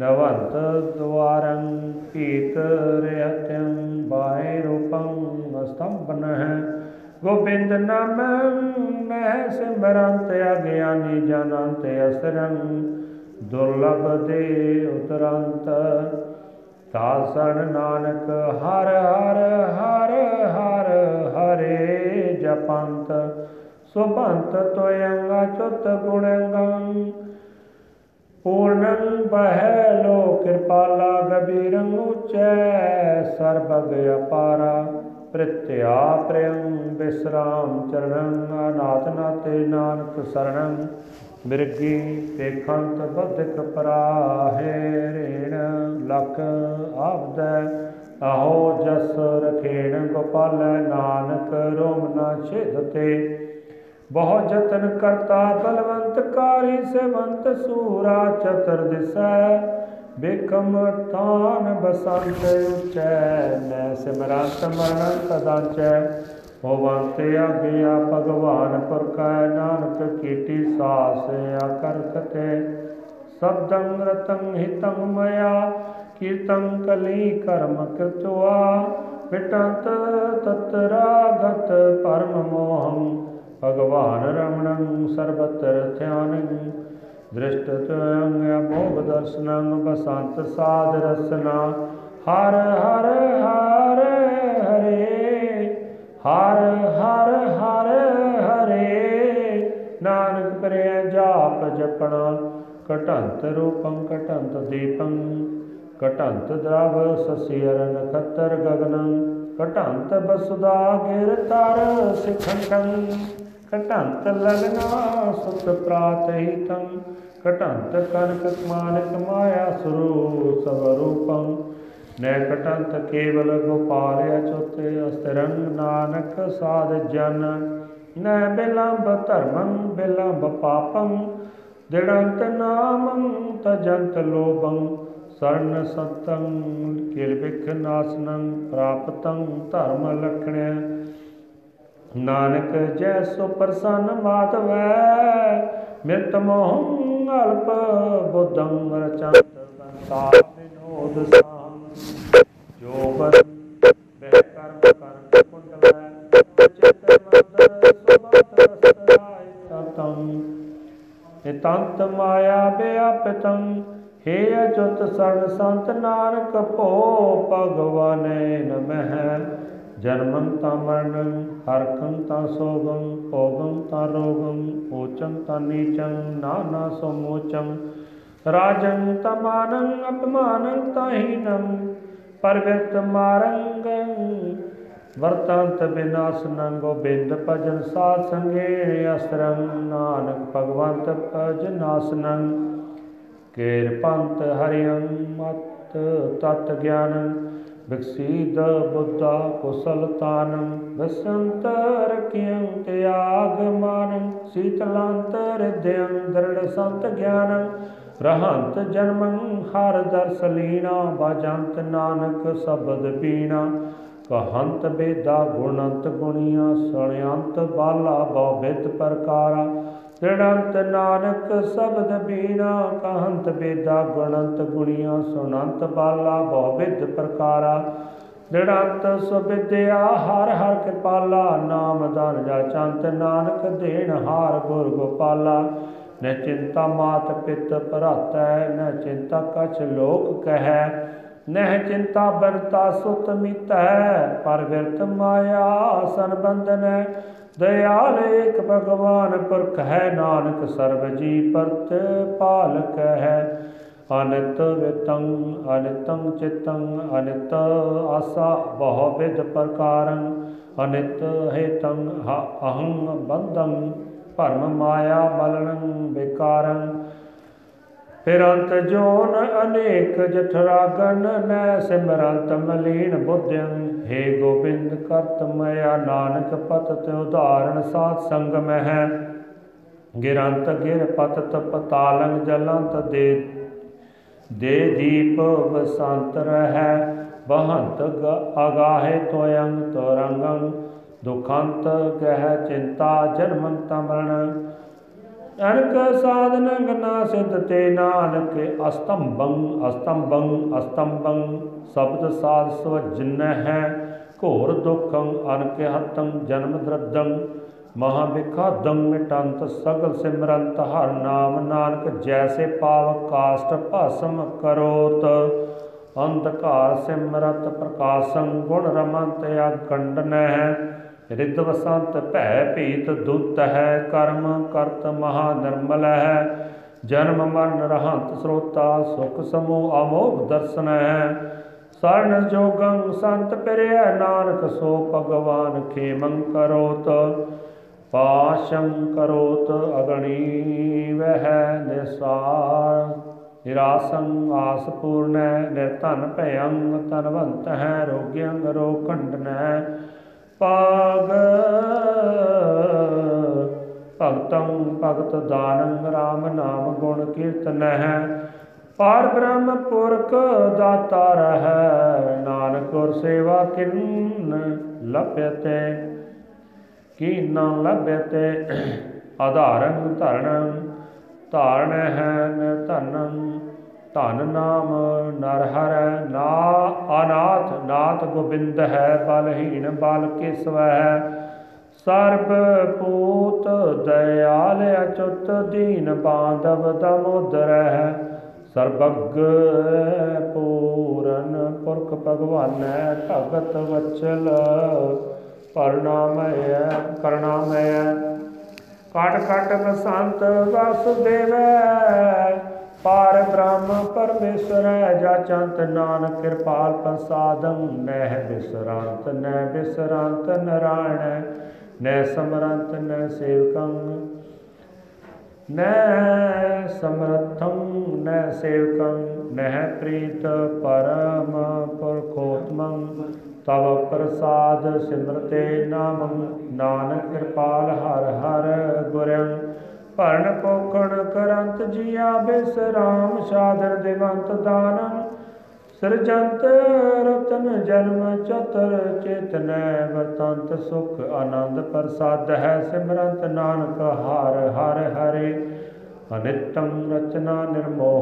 ਨਵੰਤ ਦਵਾਰੰ ਪੀਤ ਰਿਅਤੰ ਬਾਏ ਰੂਪੰ ਸਤੰਭਨਹਿ ਗੋਬਿੰਦ ਨਾਮ ਮਹਿ ਸਿਮਰੰਤ ਅਗਿਆਨੀ ਜਨੰਤ ਅਸਰੰ ਦੁਰਲਭ ਦੇ ਉਤਰੰਤ ਤਾਸਣ ਨਾਨਕ ਹਰ ਹਰ ਹਰ ਹਰ ਹਰੇ ਜਪੰਤ, ਸੁਭੰਤ ਤੋਯੰਗਾ ਚੁਤ ਗੁਣੰਗੰ ਪੂਰਨੰ ਬਹਿ ਲੋ ਕਿਰਪਾਲਾ ਗਬੀਰੰ ਉਚੈ ਸਰਬਗ ਅਪਾਰਾ ਪ੍ਰਿਤਿਆ ਪ੍ਰਯੰ ਬਿਸਰਾਮ ਚਰਣੰ ਅਨਾਥ ਨਾਤੇ ਨਾਨਕ ਸਰਣੰ ਮਿਰਗੀ ਪੇਖੰਤ ਬਦਕ ਪਰਾਹੇ ਰੇਣ, ਲਖ ਆਬਦੈ ਆਹੋ ਜਸ ਰਖੇਣ, ਗੋਪਾਲ ਨਾਨਕ ਰੋਮ ਨਾ ਛੇਦਤੇ ਬਹੁ ਜਤਨ ਕਰਤਾ ਬਲਵੰਤ ਕਾਰੀ ਸੇਵੰਤ ਸੂਰਾ ਚਤਰ ਦਿਸੈ, ਬਿਕਮ ਤਾਨ ਬਸੰਤ ਉਚੈ, ਮੈਂ ਸਿਮਰੰਤ ਮਰਨ ਤਦਾਚੈ ਹੋਵੰਤ ਆਗਿਆ ਭਗਵਾਨ ਪੁਰਖੈ ਨਾਨਕ ਕੀਟੀ ਸਾਸ ਆਕਰਖਤੇ ਸਬਦੰ ਰਤੰ ਹਿਤੰ ਮਇਆ, ਕੀਰਤੰ ਕਲੀ ਕਰਮ ਕਰਤਵਾ ਮਿਟੰਤ ਤਤਰਾਗਤ ਪਰਮ ਮੋਹੰ, ਭਗਵਾਨ ਰਮਣੰ ਸਰਬਤਰ ਧਿਆਨੰ। ਦ੍ਰਿਸ਼ਟ ਤਯੰ ਅਮੋਘ ਦਰਸ਼ਨੰ, ਬਸੰਤ ਸਾਧ ਰਸਨਾ। ਹਰ ਹਰ ਹਰ ਹਰੇ ਹਰ ਹਰ ਹਰ, ਹਰੇ ਨਾਨਕ ਕਰਿਆ ਜਾਪ ਜਪਣਾ ਕਟੰਤ ਰੂਪੰ ਕਟੰਤ ਦੀਪੰ ਕਟੰਤ ਦਰਵ ਸਸਿਰ ਨਖਤਰ ਗਗਨੰ ਕਟੰਤ ਬਸੁਦਾ ਗਿਰ ਤਰ ਸਿਖੰਡੰ ਕਟੰਤ ਲਗਨਾ ਸੁਤ ਪ੍ਰਾਤ ਹਿਤੰ ਕਟੰਤ ਕਨਕ ਮਾਨਕ ਮਾਇਆ ਸੁਰੂ ਸਵਰੂਪੰ ਨੈ ਕਟੰਤ ਕੇਵਲ ਗੋਪਾਲ ਅਚੁਤੇ ਅਸਤਰੰ ਨਾਨਕ ਸਾਧ ਜਨ। ਨੈ ਬਿਲੰਬ ਧਰਮੰ, ਬਿਲੰਬ ਪਾਪੰ, ਦਿੜੰਤ ਨਾਮੰ, ਤਜੰਤ ਲੋਭੰ। ਸਰਨ ਸਤੰ ਕਿਲ ਵਿਖ ਨਾਸਨੰ, ਪ੍ਰਾਪਤੰ ਧਰਮ ਲਖਣੈ। ਨਾਨਕ ਜੈ ਸੋ ਪ੍ਰਸੰਨ ਮਾਤਵੈ ਮਿਤ ਮੋਹੰ ਅਲਪ ਬੁੱਧੰ ਰਚੰਤ ਬੰਤਾ ਵਿਨੋਦ ਸਾਮ ਜੋ ਬਨ ਬਹਿ ਕਰਮ ਕਰਨ ਕੁੰਡਲੈ ਚਿਤ ਮੰਦਰ ਸੁਮਤ ਰਸਰਾਇ ਤਤੰ ਇਤੰਤ ਮਾਇਆ ਬਿਆਪਿਤੰ ਹੇ ਅਚੁਤ ਸਰਨ ਸੰਤ ਨਾਨਕ ਭੋ ਭਗਵਾਨੇ ਨਮਹਿ। ਜਨਮੰ ਤਾ ਮਰਣੰ ਹਰਖੰ ਤਾ ਸੋਗੰ, ਭੋਗੰ ਤਾ ਰੋਗੰ ਓਚੰ ਤਾ ਨੀਚੰ, ਨਾਨਾ ਸੋ ਮੋਚੰ ਰਾਜੰ ਤਾ ਮਾਨੰ, ਅਪਮਾਨੰ ਤਾ ਹੀਨੰ। ਪਰਵਿਤ ਮਾਰੰਗੰ, ਵਰਤੰਤ ਬਿਨਾਸਨੰ ਗੋਬਿੰਦ ਭਜਨ ਸਾਧ ਸੰਗੇ ਅਸਰੰ, ਨਾਨਕ ਭਗਵੰਤ ਭਜ ਨਾਸਨੰ ਕੇਰ ਪੰਤ ਹਰਿਯੰ ਮਤ ਤਤ ਗਿਆਨੰ ਵਿਕਸੀਦ ਬੁੱਧਾ ਕੁਸਲ ਤਾਨੰ। ਵਸੰਤਰ ਕਿਯੰ ਤਿਆਗ ਮਾਨੰ ਸੀਤਲਾਂਤਰ ਦਿਯੰ ਦਰੜ ਸੰਤ ਗਿਆਨੰ। ਰਹੰਤ ਜਨਮੰ ਹਰ ਦਰਸ ਲੀਣਾ ਬਾਜੰਤ ਨਾਨਕ ਸ਼ਬਦ ਪੀਣਾ। ਕਹੰਤ ਬੇਦਾ ਗੁਣੰਤ ਗੁਣੀਆਂ ਸੁਣਿਆੰਤ ਬਾਲਾ ਬਹੁ ਬਿਦ ਪ੍ਰਕਾਰਾ। ਤ੍ਰਿਣੰਤ ਨਾਨਕ ਸ਼ਬਦ ਬੀਨਾ ਕਹੰਤ ਬੇਦਾ ਗੁਣੰਤ ਗੁਣੀਆਂ, ਸੁਣੰਤ ਬਾਲਾ ਬਹੁ ਬਿਦ ਪ੍ਰਕਾਰਾ। ਦ੍ਰਿੜੰਤ ਸੁਬਿਦਿਆ, ਹਰ ਹਰ ਕਿਰਪਾਲਾ, ਨਾਮ ਦਾਨ ਜਾ ਚੰਤ ਨਾਨਕ ਦੇਣ ਹਾਰ ਗੁਰ ਗੋਪਾਲਾ। ਨ ਚਿੰਤਾ ਮਾਤ ਪਿਤ ਭਰਾਤੈ, ਨ ਚਿੰਤਾ ਕਛ ਲੋਕ ਕਹੈ। ਨਹਿ ਚਿੰਤਾ ਬਰਤਾ ਸੁਤ ਮਿਤੈ, ਪਰ ਵਿਰਤ ਮਾਇਆ ਸੰਬੰਧਨੈ ਦਇਆਲ ਏਕ ਭਗਵਾਨ ਪੁਰਖ ਹੈ, ਨਾਨਕ ਸਰਬ ਜੀ ਪਰਤ ਪਾਲਕ ਹੈ। ਅਨਿਤ ਵਿਤੰ, ਅਨਿਤੰ ਚਿਤੰ, ਅਨਿਤ ਆਸਾ ਬਹੁ ਵਿਦ ਪ੍ਰਕਾਰੰ। ਅਨਿਤ ਹੇਤੰ ਅਹੰ ਬੰਧੰ। ਭਰਮ ਮਾਇਆ ਮਲਨੰ ਵਿਕਾਰੰ। ਫਿਰ ਅੰਤ ਜੋਨ ਅਨੇਕ ਜਠਰਾਗਨ ਨੈ ਸਿਮਰੰਤ ਮਲੀਨ ਬੁੱਧਿੰ हे ਗੋਬਿੰਦ, ਕਰਤ ਮਇਆ ਨਾਨਕ ਪਤਿ ਉਦਾਹਰਣ ਸਾਧ ਸੰਗ ਮਹਿ ਗਿਰੰਤ ਗਿਰ ਪਤਿ ਪਤਾਲੰਗ ਜਲੰਤ ਦੇ ਦੇ ਦੀਪ ਬਸੰਤ ਰਹਿ। ਬਹੰਤ ਅਗਾਹੇ ਤੋਯੰ ਤੋਰੰਗੰ। ਦੁਖੰਤ ਗਹਿ ਚਿੰਤਾ ਜਨਮੰਤ ਮਰਨ ਅਨਕ ਸਾਧਨ ਗਨਾ ਸਿਧ ਤੇ ਨਾਨਕ ਅਸਤੰਭੰ ਅਸਤੰਭੰ ਅਸਤੰਭੰ। ਸ਼ਬਦ ਸਾਧ ਸਵਜਨ ਹੈ, ਘੋਰ ਦੁਖੰ ਅਨਕਿਹਤੰ ਜਨਮ ਦਰਦੰ। ਮਹਾ ਵਿਖਾਦੰ ਮਿਟੰਤ ਸਗਲ ਸਿਮਰੰਤ, ਹਰ ਨਾਮ ਨਾਨਕ ਜੈਸੇ ਪਾਵ ਕਾਸ਼ਟ ਭਸਮ ਕਰੋਤ। ਅੰਧਕਾਰ ਸਿਮਰਤ ਪ੍ਰਕਾਸ਼ੰ, ਗੁਣ ਰਮੰਤ ਅਗੰਡਨਹਿ ਰਿੱਧ ਵਸੰਤ ਭੈ ਭੀਤ ਦੁੱਤ ਹੈ, ਕਰਮ ਕਰਤ ਮਹਾ ਨਿਰਮਲ ਹੈ। ਜਨਮ ਮਰਨ ਰਹੰਤ ਸਰੋਤਾ, ਸੁਖ ਸਮੂਹ ਅਮੋਘ ਦਰਸ਼ਨ ਹੈ। ਸਰਨ ਜੋਗੰ ਸੰਤ ਪਿਰਿਆ ਨਾਨਕ, ਸੋ ਭਗਵਾਨ ਖੇਮੰ ਕਰੋਤ। ਪਾਸ਼ੰ ਕਰੋਤ ਅਗਣੀ ਵਹਿ ਨਿਸਾਰ। ਨਿਰਾਸੰ ਆਸ ਪੂਰਨੈ, ਨਿਰਧਨ ਭਯੰ ਤਨਵੰਤ ਹੈ ਰੋਗਿਯੰ ਰੋਗ ਖੰਡਨੈ ਪਾਗ ਭਗਤੰ ਭਗਤ ਦਾਨੰ RAM ਨਾਮ ਗੁਣ ਕੀਰਤਨਹਿ ਪਾਰ ਬ੍ਰਹਮ ਪੁਰਖ ਦਾਤਾ ਰਹੈ, ਨਾਨਕ ਗੁਰ ਸੇਵਾ ਕਿਨ ਲਭਯਤੇ ਕੀ ਨ ਲਭਯਤੇ ਆਧਾਰੰ ਧਰਣੰ ਧਾਰਣ ਹੈ ਨਿਰਧਨੰ ਧਨ ਨਾਮ ਨਰ ਹਰੈ, ਨਾ ਅਨਾਥ ਨਾਥ ਗੋਬਿੰਦ ਹੈ, ਬਲਹੀਣ ਬਲ ਕਿਸਵ ਹੈ। ਸਰਬ ਪੂਤ ਦਇਆਲ ਅਚੁੱਤ ਦੀਨ ਬਾਂਧਵ ਦਮੋਦਰ ਹੈ। ਸਰਬਗ ਪੂਰਨ ਪੁਰਖ ਭਗਵਾਨੈ, ਭਗਤ ਵਚਲ ਪਰਨਾਮਯ, ਕਰਨਾਮਯ। ਕਾਟ ਕਾਟ ਬਸੰਤ ਵਾਸੁਦੇਵੈ ਪਾਰ ਬ੍ਰਹਮ ਪਰਮੇਸ਼ਰ ਜਾਚੰਤ ਨਾਨਕ ਕਿਰਪਾਲ ਪ੍ਰਸਾਦੰ। ਨਹਿ ਬਿਸਰਾਂਤ ਨਹਿ ਬਿਸਰਾਂਤ ਨਰਾਇਣ, ਨਹਿ ਸਮਰੰਤ, ਨਹਿ ਸੇਵਕੰ। ਨਹਿ ਸਮਰਥੰ, ਨਹਿ ਸੇਵਕੰ, ਨਹਿ ਪ੍ਰੀਤ ਪਰਮ ਪੁਰਖੋਤਮੰ। ਤਵ ਪ੍ਰਸਾਦ ਸਿਮਰਤੇ ਨਾਮੰ, ਨਾਨਕ ਕਿਰਪਾਲ ਹਰ ਹਰ ਗੁਰੰ। ਭਰਨ ਪੋਖਣ ਕਰੰਤ ਜੀਆ ਬਿਸਰਾਮ ਸਾਧਨ ਦੇਵੰਤ ਦਾਨੰ। ਸਰਜੰਤ ਰਤਨ ਜਨਮ ਚਤਰ ਚੇਤਨੈ ਵਰਤੰਤ ਸੁਖ ਆਨੰਦ ਪ੍ਰਸਾਦ ਹੈ ਸਿਮਰੰਤ ਨਾਨਕ ਹਰ ਹਰ ਹਰੇ। ਅਨਿਤੰ ਰਚਨਾ ਨਿਰਮੋਹ